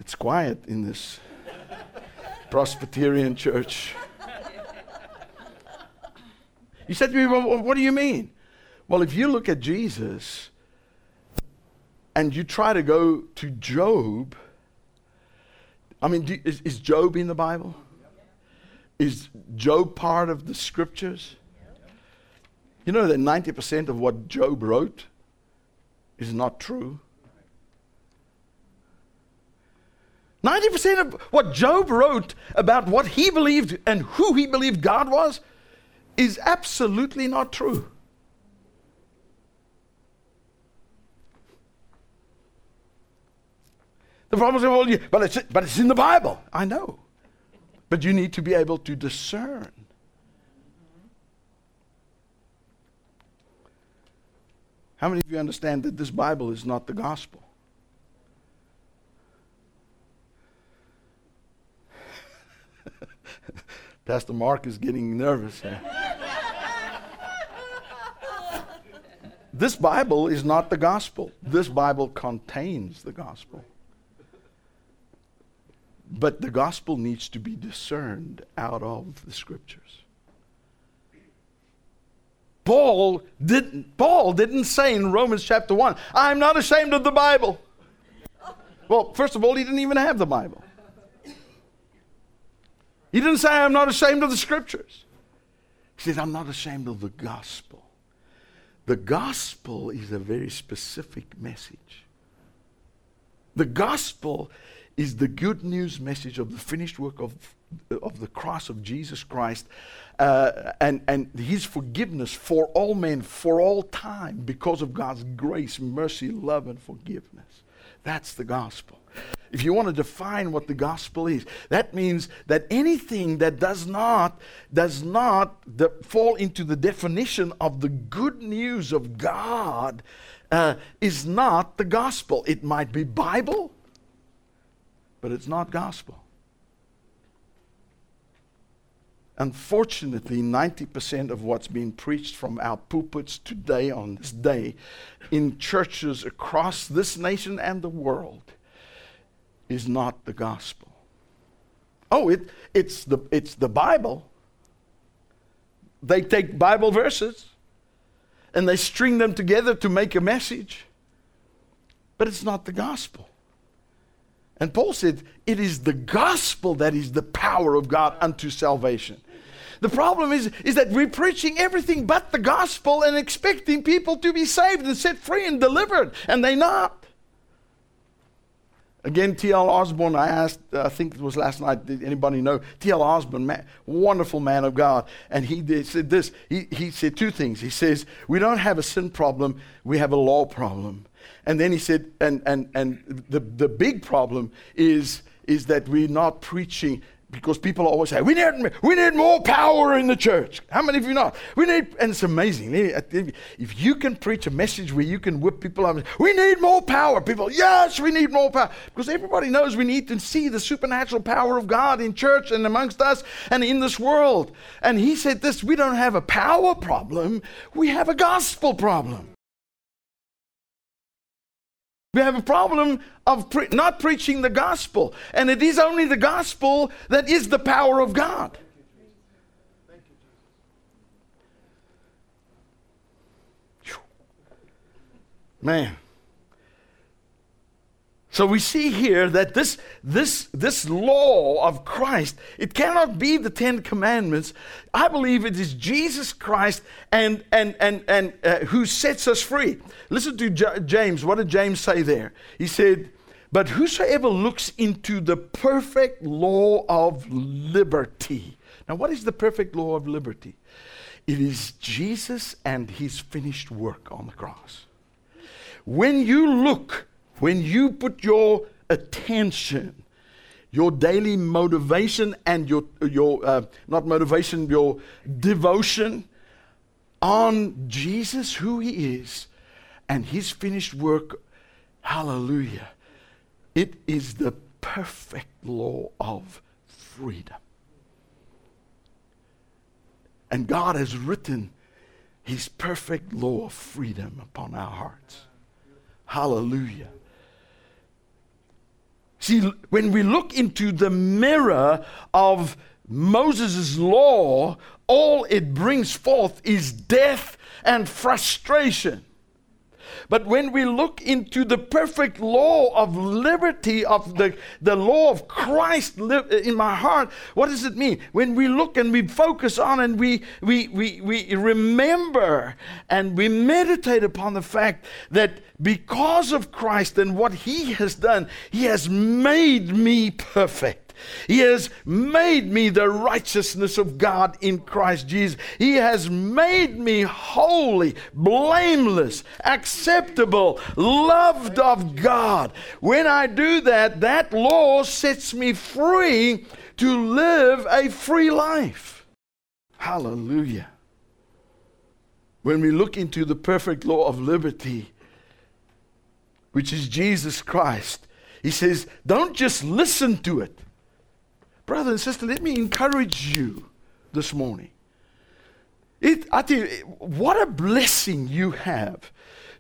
It's quiet in this Presbyterian church. You said to me, well, what do you mean? Well, if you look at Jesus and you try to go to Job, I mean, do, is, is Job in the Bible? Is Job part of the scriptures? You know that 90% of what Job wrote is not true. 90% of what Job wrote about what he believed and who he believed God was is absolutely not true. The problem is, well, you, but, it's, but it's in the Bible. I know. But you need to be able to discern. How many of you understand that this Bible is not the gospel? Pastor Mark is getting nervous. This Bible is not the gospel. This Bible contains the gospel. But the gospel needs to be discerned out of the scriptures. Paul didn't, Paul didn't say in Romans chapter 1, I'm not ashamed of the Bible. Well, first of all, he didn't even have the Bible. He didn't say, I'm not ashamed of the scriptures. He said, I'm not ashamed of the gospel. The gospel is a very specific message. The gospel is the good news message of the finished work of, of the cross of Jesus Christ uh, and, and his forgiveness for all men, for all time, because of God's grace, mercy, love, and forgiveness. That's the gospel. If you want to define what the gospel is, that means that anything that does not does not the, fall into the definition of the good news of God uh, is not the gospel. It might be Bible, but it's not gospel. Unfortunately, 90% of what's being preached from our pulpits today, on this day, in churches across this nation and the world, is not the gospel. Oh, it, it's, the, it's the Bible. They take Bible verses and they string them together to make a message, but it's not the gospel. And Paul said, It is the gospel that is the power of God unto salvation. The problem is, is that we're preaching everything but the gospel and expecting people to be saved and set free and delivered, and they're not. Again, T.L. Osborn, I asked, uh, I think it was last night, did anybody know? T.L. Osborn, man, wonderful man of God. And he did, said this. He, he said two things. He says, We don't have a sin problem, we have a law problem. And then he said, and, and, and the, the big problem is, is that we're not preaching because people always say, we need, we need more power in the church. How many of you know? We need, and it's amazing. Eh? If you can preach a message where you can whip people up, we need more power. People, yes, we need more power. Because everybody knows we need to see the supernatural power of God in church and amongst us and in this world. And he said this, we don't have a power problem, we have a gospel problem. We have a problem of pre- not preaching the gospel. And it is only the gospel that is the power of God. Man. So we see here that this, this, this law of Christ, it cannot be the Ten Commandments. I believe it is Jesus Christ and, and, and, and uh, who sets us free. Listen to J- James. What did James say there? He said, But whosoever looks into the perfect law of liberty. Now, what is the perfect law of liberty? It is Jesus and his finished work on the cross. When you look when you put your attention, your daily motivation and your, your uh, not motivation, your devotion on Jesus, who He is, and His finished work, hallelujah, it is the perfect law of freedom. And God has written His perfect law of freedom upon our hearts. Hallelujah. See, when we look into the mirror of Moses' law, all it brings forth is death and frustration. But when we look into the perfect law of liberty, of the, the law of Christ in my heart, what does it mean? When we look and we focus on and we, we, we, we remember and we meditate upon the fact that because of Christ and what He has done, He has made me perfect. He has made me the righteousness of God in Christ Jesus. He has made me holy, blameless, acceptable, loved of God. When I do that, that law sets me free to live a free life. Hallelujah. When we look into the perfect law of liberty, which is Jesus Christ, he says, don't just listen to it. Brother and sister, let me encourage you this morning. It, I tell you, what a blessing you have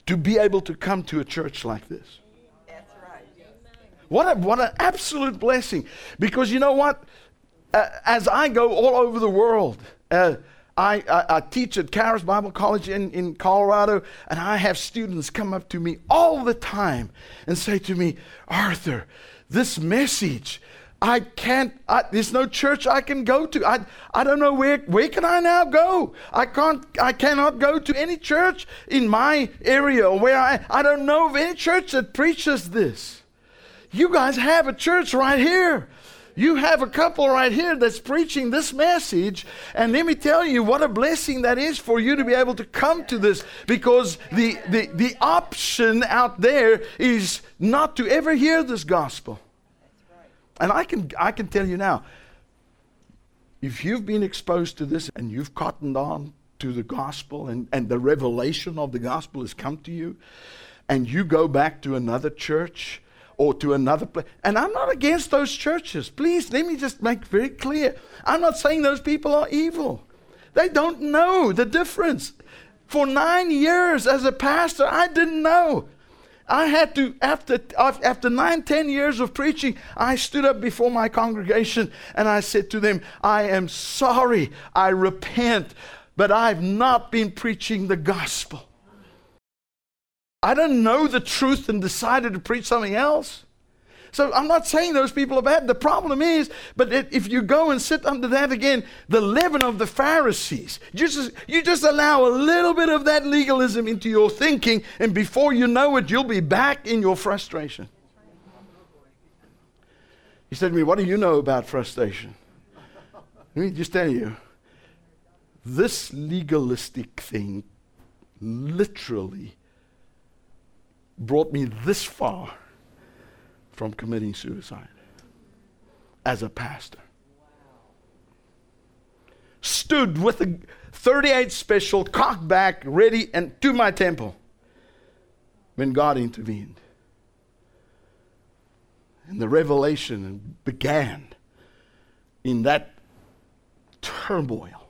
to be able to come to a church like this. That's right. What, a, what an absolute blessing. Because you know what? Uh, as I go all over the world, uh, I, I, I, teach at Charis Bible College in, in Colorado, and I have students come up to me all the time and say to me, Arthur, this message I can't, I, there's no church I can go to. I, I don't know where, where can I now go? I can't, I cannot go to any church in my area where I, I don't know of any church that preaches this. You guys have a church right here. You have a couple right here that's preaching this message. And let me tell you what a blessing that is for you to be able to come to this because the, the, the option out there is not to ever hear this gospel. And I can, I can tell you now, if you've been exposed to this and you've cottoned on to the gospel and, and the revelation of the gospel has come to you, and you go back to another church or to another place, and I'm not against those churches. Please, let me just make very clear. I'm not saying those people are evil. They don't know the difference. For nine years as a pastor, I didn't know. I had to, after, after nine, ten years of preaching, I stood up before my congregation and I said to them, I am sorry, I repent, but I've not been preaching the gospel. I don't know the truth and decided to preach something else. So I'm not saying those people are bad. The problem is, but if you go and sit under that again, the leaven of the Pharisees, you just, you just allow a little bit of that legalism into your thinking, and before you know it, you'll be back in your frustration. He said to me, What do you know about frustration? Let me just tell you this legalistic thing literally brought me this far from committing suicide as a pastor. Stood with a 38 special, cocked back, ready, and to my temple when God intervened. And the revelation began in that turmoil.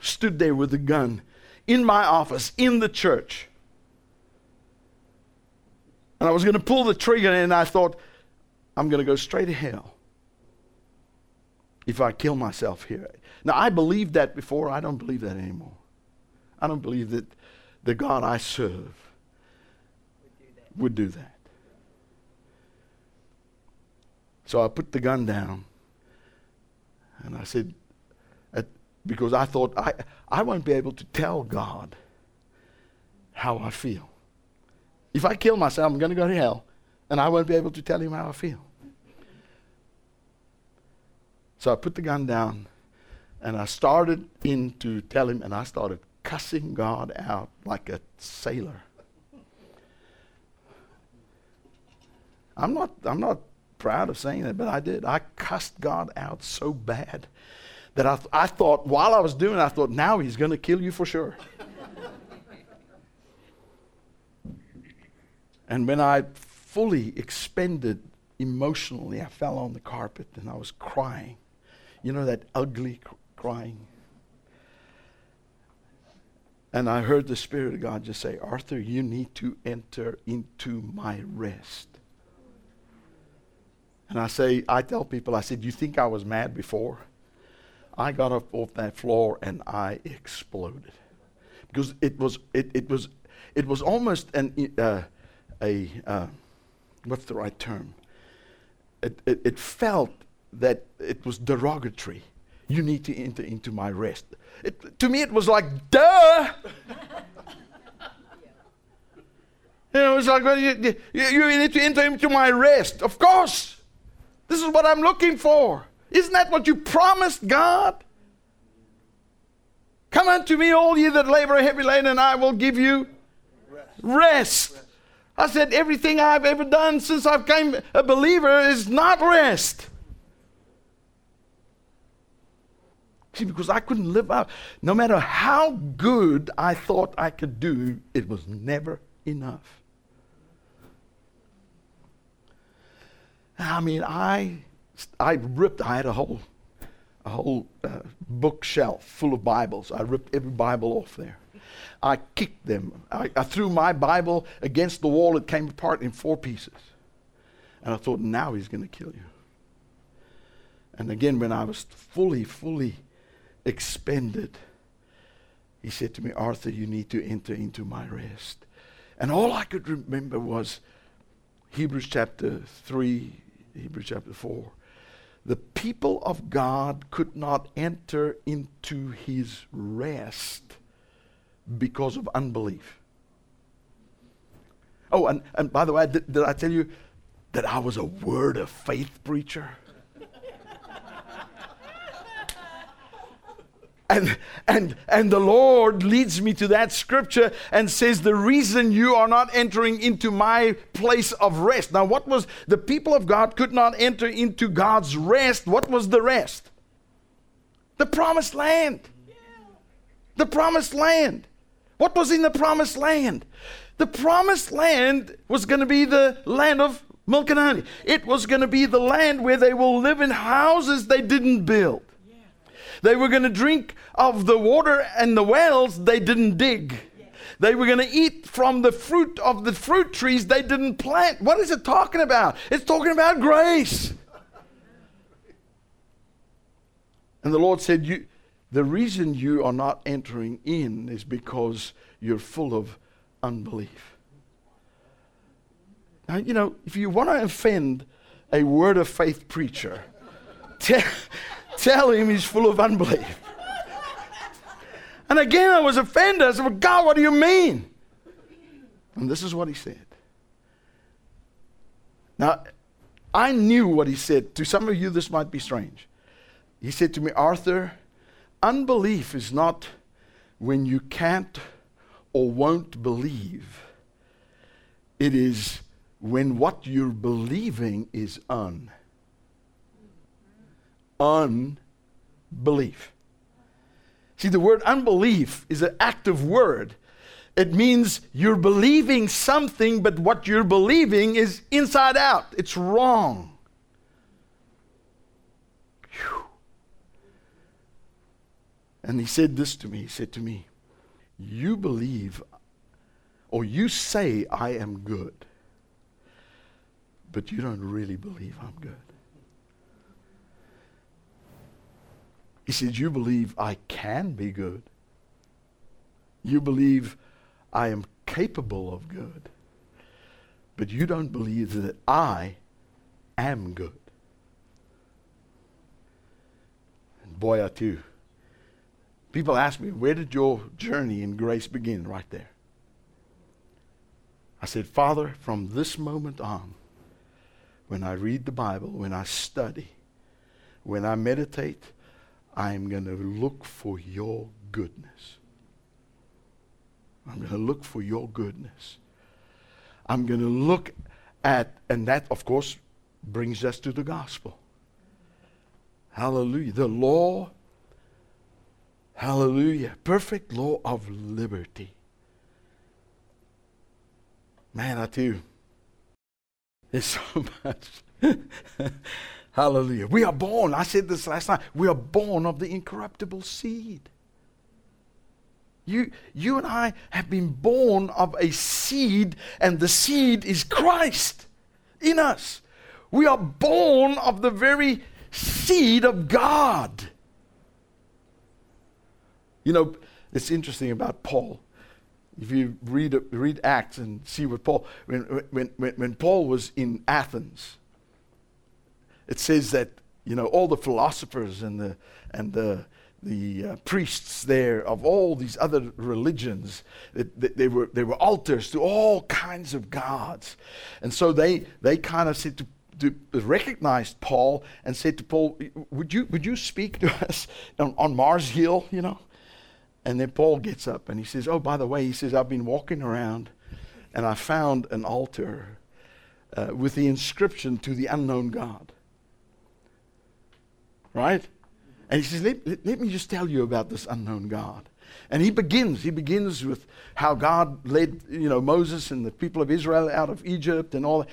Stood there with a gun in my office, in the church and I was going to pull the trigger, and I thought, I'm going to go straight to hell if I kill myself here. Now, I believed that before. I don't believe that anymore. I don't believe that the God I serve would do that. So I put the gun down and I said, because I thought I, I won't be able to tell God how I feel. If I kill myself, I'm going to go to hell, and I won't be able to tell him how I feel. So I put the gun down, and I started in to tell him, and I started cussing God out like a sailor. I'm not, I'm not proud of saying that, but I did. I cussed God out so bad that I, th- I thought, while I was doing it, I thought, now he's going to kill you for sure. And when I fully expended emotionally, I fell on the carpet and I was crying. You know that ugly cr- crying? And I heard the Spirit of God just say, Arthur, you need to enter into my rest. And I say, I tell people, I said, you think I was mad before? I got up off that floor and I exploded because it was it, it was it was almost an uh, a uh, what's the right term? It, it, it felt that it was derogatory. You need to enter into my rest. It, to me, it was like, duh. You know, like, well, you, you, you need to enter into my rest. Of course. This is what I'm looking for. Isn't that what you promised God? Come unto me, all ye that labor heavy laden, and I will give you rest. rest. I said, everything I've ever done since I've become a believer is not rest. See, because I couldn't live out. No matter how good I thought I could do, it was never enough. I mean, I, I ripped, I had a whole, a whole uh, bookshelf full of Bibles. I ripped every Bible off there. I kicked them. I, I threw my Bible against the wall. It came apart in four pieces. And I thought, now he's going to kill you. And again, when I was fully, fully expended, he said to me, Arthur, you need to enter into my rest. And all I could remember was Hebrews chapter 3, Hebrews chapter 4. The people of God could not enter into his rest because of unbelief. Oh, and, and by the way, did, did I tell you that I was a word of faith preacher? And, and, and the Lord leads me to that scripture and says, The reason you are not entering into my place of rest. Now, what was the people of God could not enter into God's rest? What was the rest? The promised land. The promised land. What was in the promised land? The promised land was going to be the land of milk and honey. It was going to be the land where they will live in houses they didn't build. They were going to drink of the water and the wells they didn't dig. They were going to eat from the fruit of the fruit trees they didn't plant. What is it talking about? It's talking about grace. And the Lord said, you, The reason you are not entering in is because you're full of unbelief. Now, you know, if you want to offend a word of faith preacher, tell, him he's full of unbelief. And again, I was offended. I said, well, God, what do you mean? And this is what he said. Now, I knew what he said. To some of you, this might be strange. He said to me, Arthur, unbelief is not when you can't or won't believe. It is when what you're believing is un. Unbelief. See, the word unbelief is an active word. It means you're believing something, but what you're believing is inside out. It's wrong. Whew. And he said this to me. He said to me, You believe, or you say, I am good, but you don't really believe I'm good. He said, You believe I can be good. You believe I am capable of good. But you don't believe that I am good. And boy, I too. People ask me, Where did your journey in grace begin? Right there. I said, Father, from this moment on, when I read the Bible, when I study, when I meditate, I'm going to look for your goodness. I'm going to look for your goodness. I'm going to look at, and that, of course, brings us to the gospel. Hallelujah. The law, hallelujah, perfect law of liberty. Man, I you, there's so much. Hallelujah. We are born, I said this last night, we are born of the incorruptible seed. You, you and I have been born of a seed, and the seed is Christ in us. We are born of the very seed of God. You know, It's interesting about Paul. If you read, read Acts and see what Paul, when, when, when, when Paul was in Athens, it says that, you know, all the philosophers and the, and the, the uh, priests there of all these other religions, they, they, were, they were altars to all kinds of gods. And so they, they kind of said to to, recognized Paul and said to Paul, "Would you would you speak to us on, on, Mars Hill?" You know, and then Paul gets up and he says, "Oh, by the way," he says, "I've been walking around, and I found an altar uh, with the inscription to the unknown God." Right, and he says, let, let, let me just tell you about this unknown God." And he begins, he begins with how God led, you know, Moses and the people of Israel out of Egypt and all that.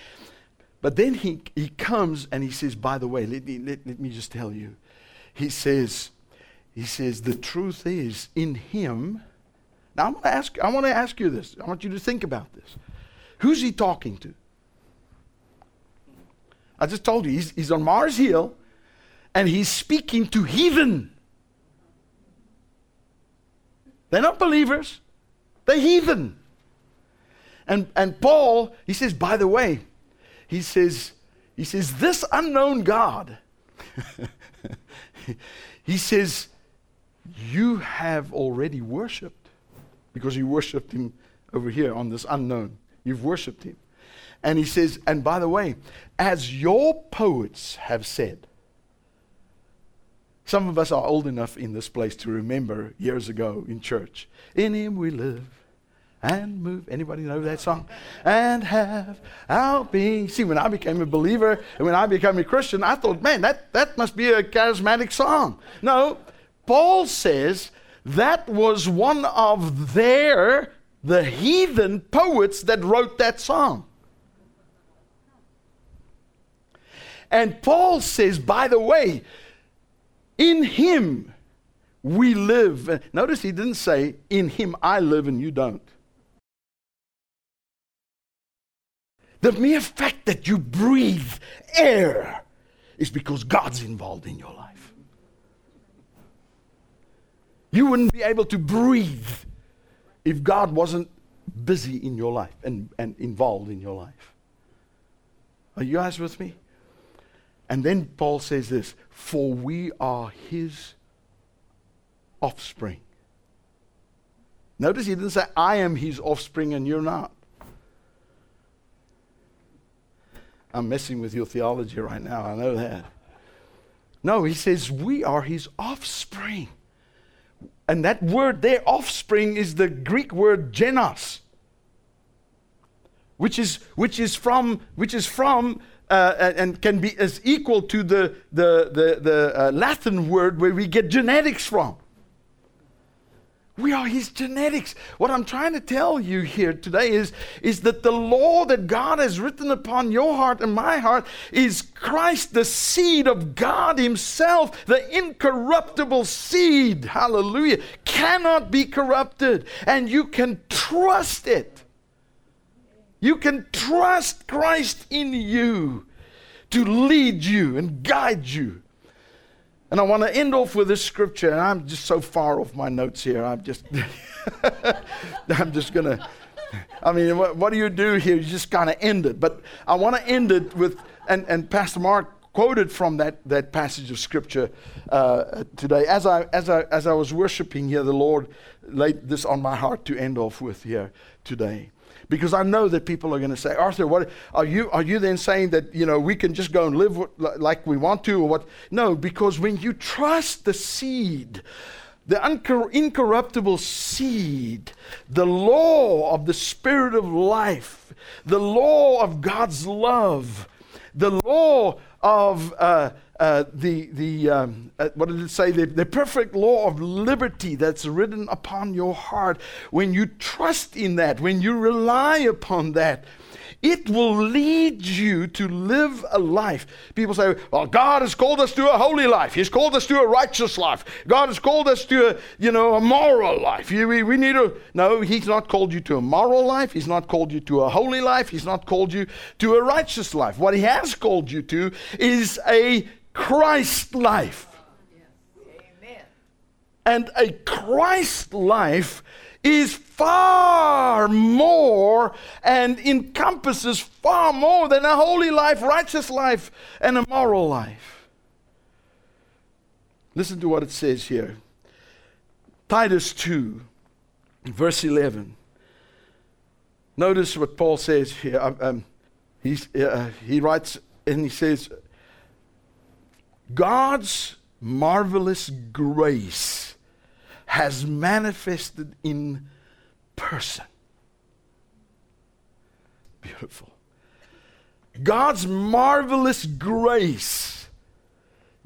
But then he, he comes and he says, by the way, let me, let, let me just tell you. He says, he says, the truth is in him. Now I want to ask, I want to ask you this. I want you to think about this. Who's he talking to? I just told you, he's, he's on Mars Hill and he's speaking to heathen. They're not believers, they're heathen. And, and Paul, he says, by the way, he says, he says, this unknown God, he says, you have already worshiped because you worshiped him over here on this unknown. You've worshiped him. And he says, and by the way, as your poets have said, some of us are old enough in this place to remember years ago in church. In him we live and move. Anybody know that song? And have our being. See, when I became a believer and when I became a Christian, I thought, man, that, that must be a charismatic song. No, Paul says that was one of their, the heathen poets that wrote that song. And Paul says, by the way, in him we live. Notice he didn't say, in him I live and you don't. The mere fact that you breathe air is because God's involved in your life. You wouldn't be able to breathe if God wasn't busy in your life and, and involved in your life. Are you guys with me? And then Paul says this For we are his offspring. Notice he didn't say, I am his offspring and you're not. I'm messing with your theology right now. I know that. No, he says, We are his offspring. And that word their offspring, is the Greek word genos, which is, which is from, which is from uh, and can be as equal to the, the, the, the uh, Latin word where we get genetics from. We are his genetics. What I'm trying to tell you here today is, is that the law that God has written upon your heart and my heart is Christ, the seed of God Himself, the incorruptible seed. Hallelujah. Cannot be corrupted. And you can trust it. You can trust Christ in you to lead you and guide you and I want to end off with this scripture, and I'm just so far off my notes here. I'm just, I'm just going to, I mean, what, what, do you do here? You just kind of end it. But I want to end it with, and, and Pastor Mark quoted from that, that passage of scripture uh, today. As I, as, I, as I was worshiping here, the Lord laid this on my heart to end off with here today because I know that people are going to say, Arthur, what are you? Are you then saying that you know we can just go and live like we want to, or what? No, because when you trust the seed, the incorruptible seed, the law of the Spirit of life, the law of God's love, the law of uh, uh, the, the um, uh, what did it say? The, the perfect law of liberty that's written upon your heart. When you trust in that, when you rely upon that, it will lead you to live a life. People say, well, God has called us to a holy life. He's called us to a righteous life. God has called us to a, you know, a moral life. We, we need to, no, He's not called you to a moral life. He's not called you to a holy life. He's not called you to a righteous life. What He has called you to is a Christ life. And a Christ life is far more and encompasses far more than a holy life, righteous life, and a moral life. Listen to what it says here Titus 2, verse 11. Notice what Paul says here. Um, um uh, he writes and he says, God's marvelous grace has manifested in person. Beautiful. God's marvelous grace.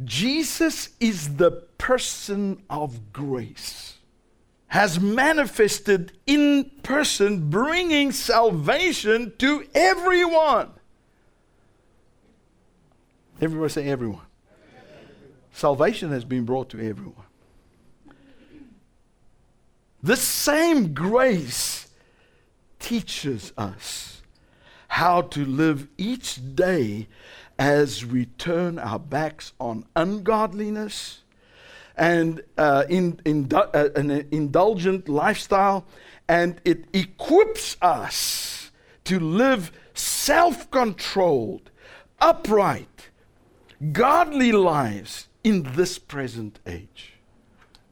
Jesus is the person of grace. Has manifested in person, bringing salvation to everyone. Everyone say everyone. Salvation has been brought to everyone. The same grace teaches us how to live each day as we turn our backs on ungodliness and uh, in, in, uh, an indulgent lifestyle, and it equips us to live self controlled, upright, godly lives in this present age.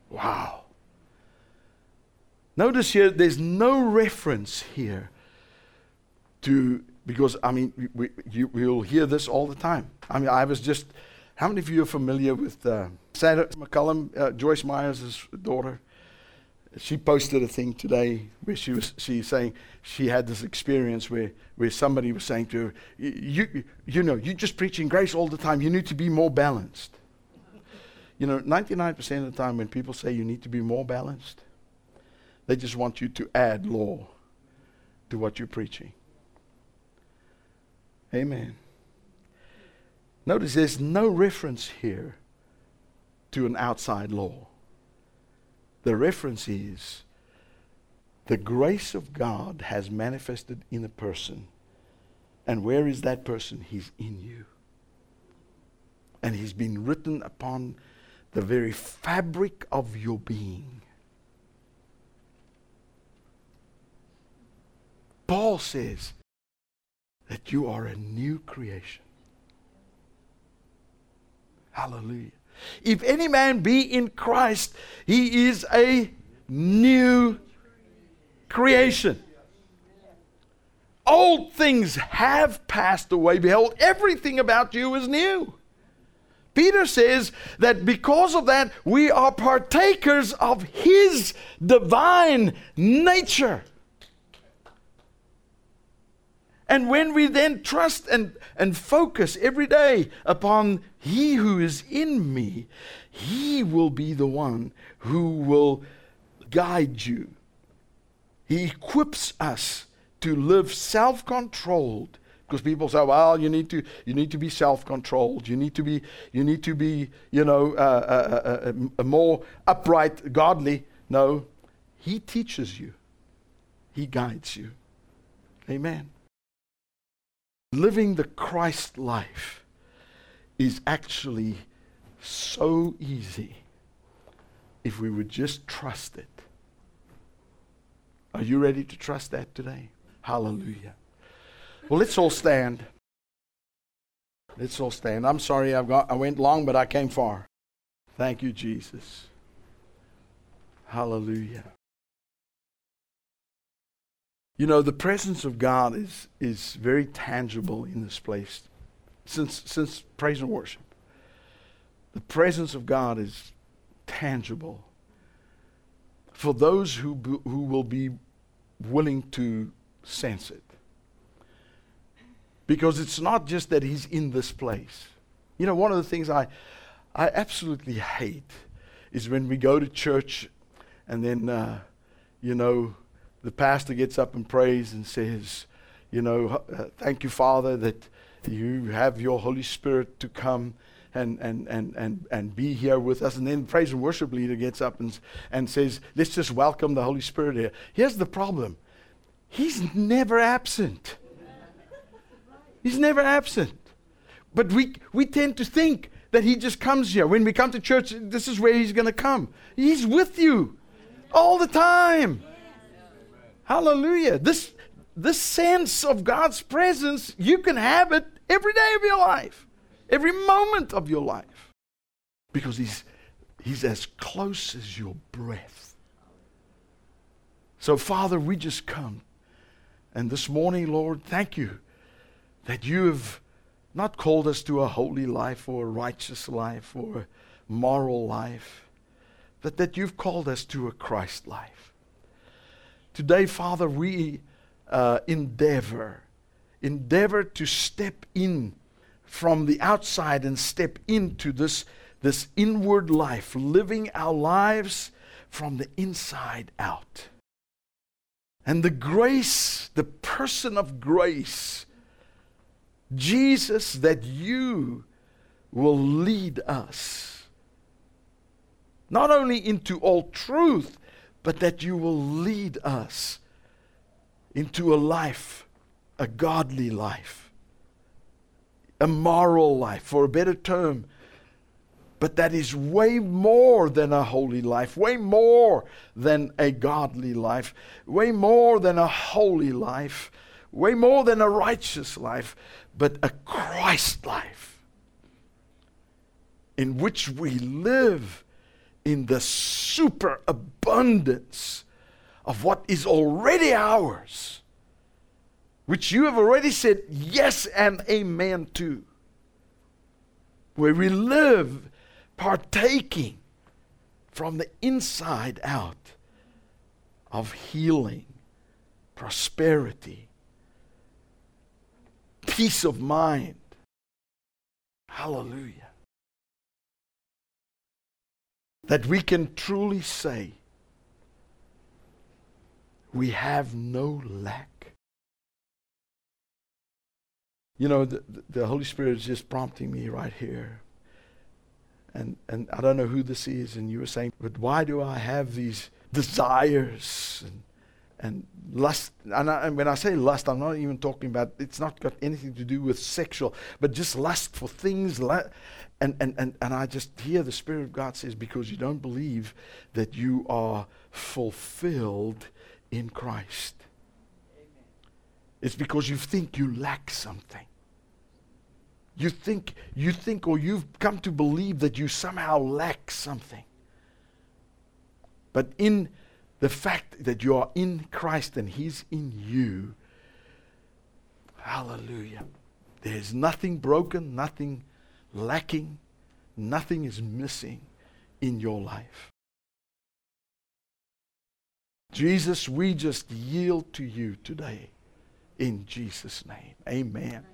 Wow. Notice here, there's no reference here to, because, I mean, we, you, we'll hear this all the time. I mean, I was just, how many of you are familiar with uh, Sarah McCollum, uh, Joyce Meyer's daughter? She posted a thing today where she was she's saying she had this experience where, where somebody was saying to her, you, you know, you're just preaching grace all the time. You need to be more balanced. You know, 99% of the time when people say you need to be more balanced, they just want you to add law to what you're preaching. Amen. Notice there's no reference here to an outside law. The reference is the grace of God has manifested in a person. And where is that person? He's in you. And he's been written upon the very fabric of your being. Paul says that you are a new creation. Hallelujah. If any man be in Christ, he is a new creation. Old things have passed away. Behold, everything about you is new. Peter says that because of that, we are partakers of his divine nature. And when we then trust and, and focus every day upon He who is in me, He will be the one who will guide you. He equips us to live self controlled. Because people say, well, you need to, you need to be self-controlled. You need to be, you need to be, you know, uh, uh, uh, uh more upright, godly. No, He teaches you. He guides you. Amen. Living the Christ life is actually so easy if we would just trust it. Are you ready to trust that today? Hallelujah. Well, let's all stand. Let's all stand. I'm sorry I've got, I went long, but I came far. Thank you, Jesus. Hallelujah. You know, the presence of God is, is very tangible in this place since, since praise and worship. The presence of God is tangible for those who, who will be willing to sense it. Because it's not just that He's in this place. You know, one of the things I, I absolutely hate is when we go to church and then, uh, you know, the pastor gets up and prays and says, You know, uh, thank you, Father, that you have your Holy Spirit to come and, and, and, and, and be here with us. And then the praise and worship leader gets up and, and says, Let's just welcome the Holy Spirit here. Here's the problem He's never absent. He's never absent. But we, we tend to think that He just comes here. When we come to church, this is where He's going to come. He's with you all the time. Hallelujah. This, this sense of God's presence, you can have it every day of your life, every moment of your life. Because He's, he's as close as your breath. So, Father, we just come. And this morning, Lord, thank you that you have not called us to a holy life or a righteous life or a moral life, but that you've called us to a Christ life. Today, Father, we uh, endeavor, endeavor to step in from the outside and step into this, this inward life, living our lives from the inside out. And the grace, the person of grace, Jesus, that you will lead us not only into all truth, but that you will lead us into a life, a godly life, a moral life, for a better term, but that is way more than a holy life, way more than a godly life, way more than a holy life, way more than a righteous life, but a Christ life in which we live in the superabundance of what is already ours, which you have already said yes and amen to, where we live partaking from the inside out of healing, prosperity, peace of mind. Hallelujah. That we can truly say, we have no lack. You know, the, the Holy Spirit is just prompting me right here. And, and I don't know who this is, and you were saying, but why do I have these desires and and lust and, I, and, when i say lust i'm not even talking about it's not got anything to do with sexual but just lust for things and, and, and, and i just hear the spirit of god says because you don't believe that you are fulfilled in christ Amen. it's because you think you lack something you think you think or you've come to believe that you somehow lack something but in the fact that you are in Christ and He's in you, hallelujah. There's nothing broken, nothing lacking, nothing is missing in your life. Jesus, we just yield to you today in Jesus' name. Amen.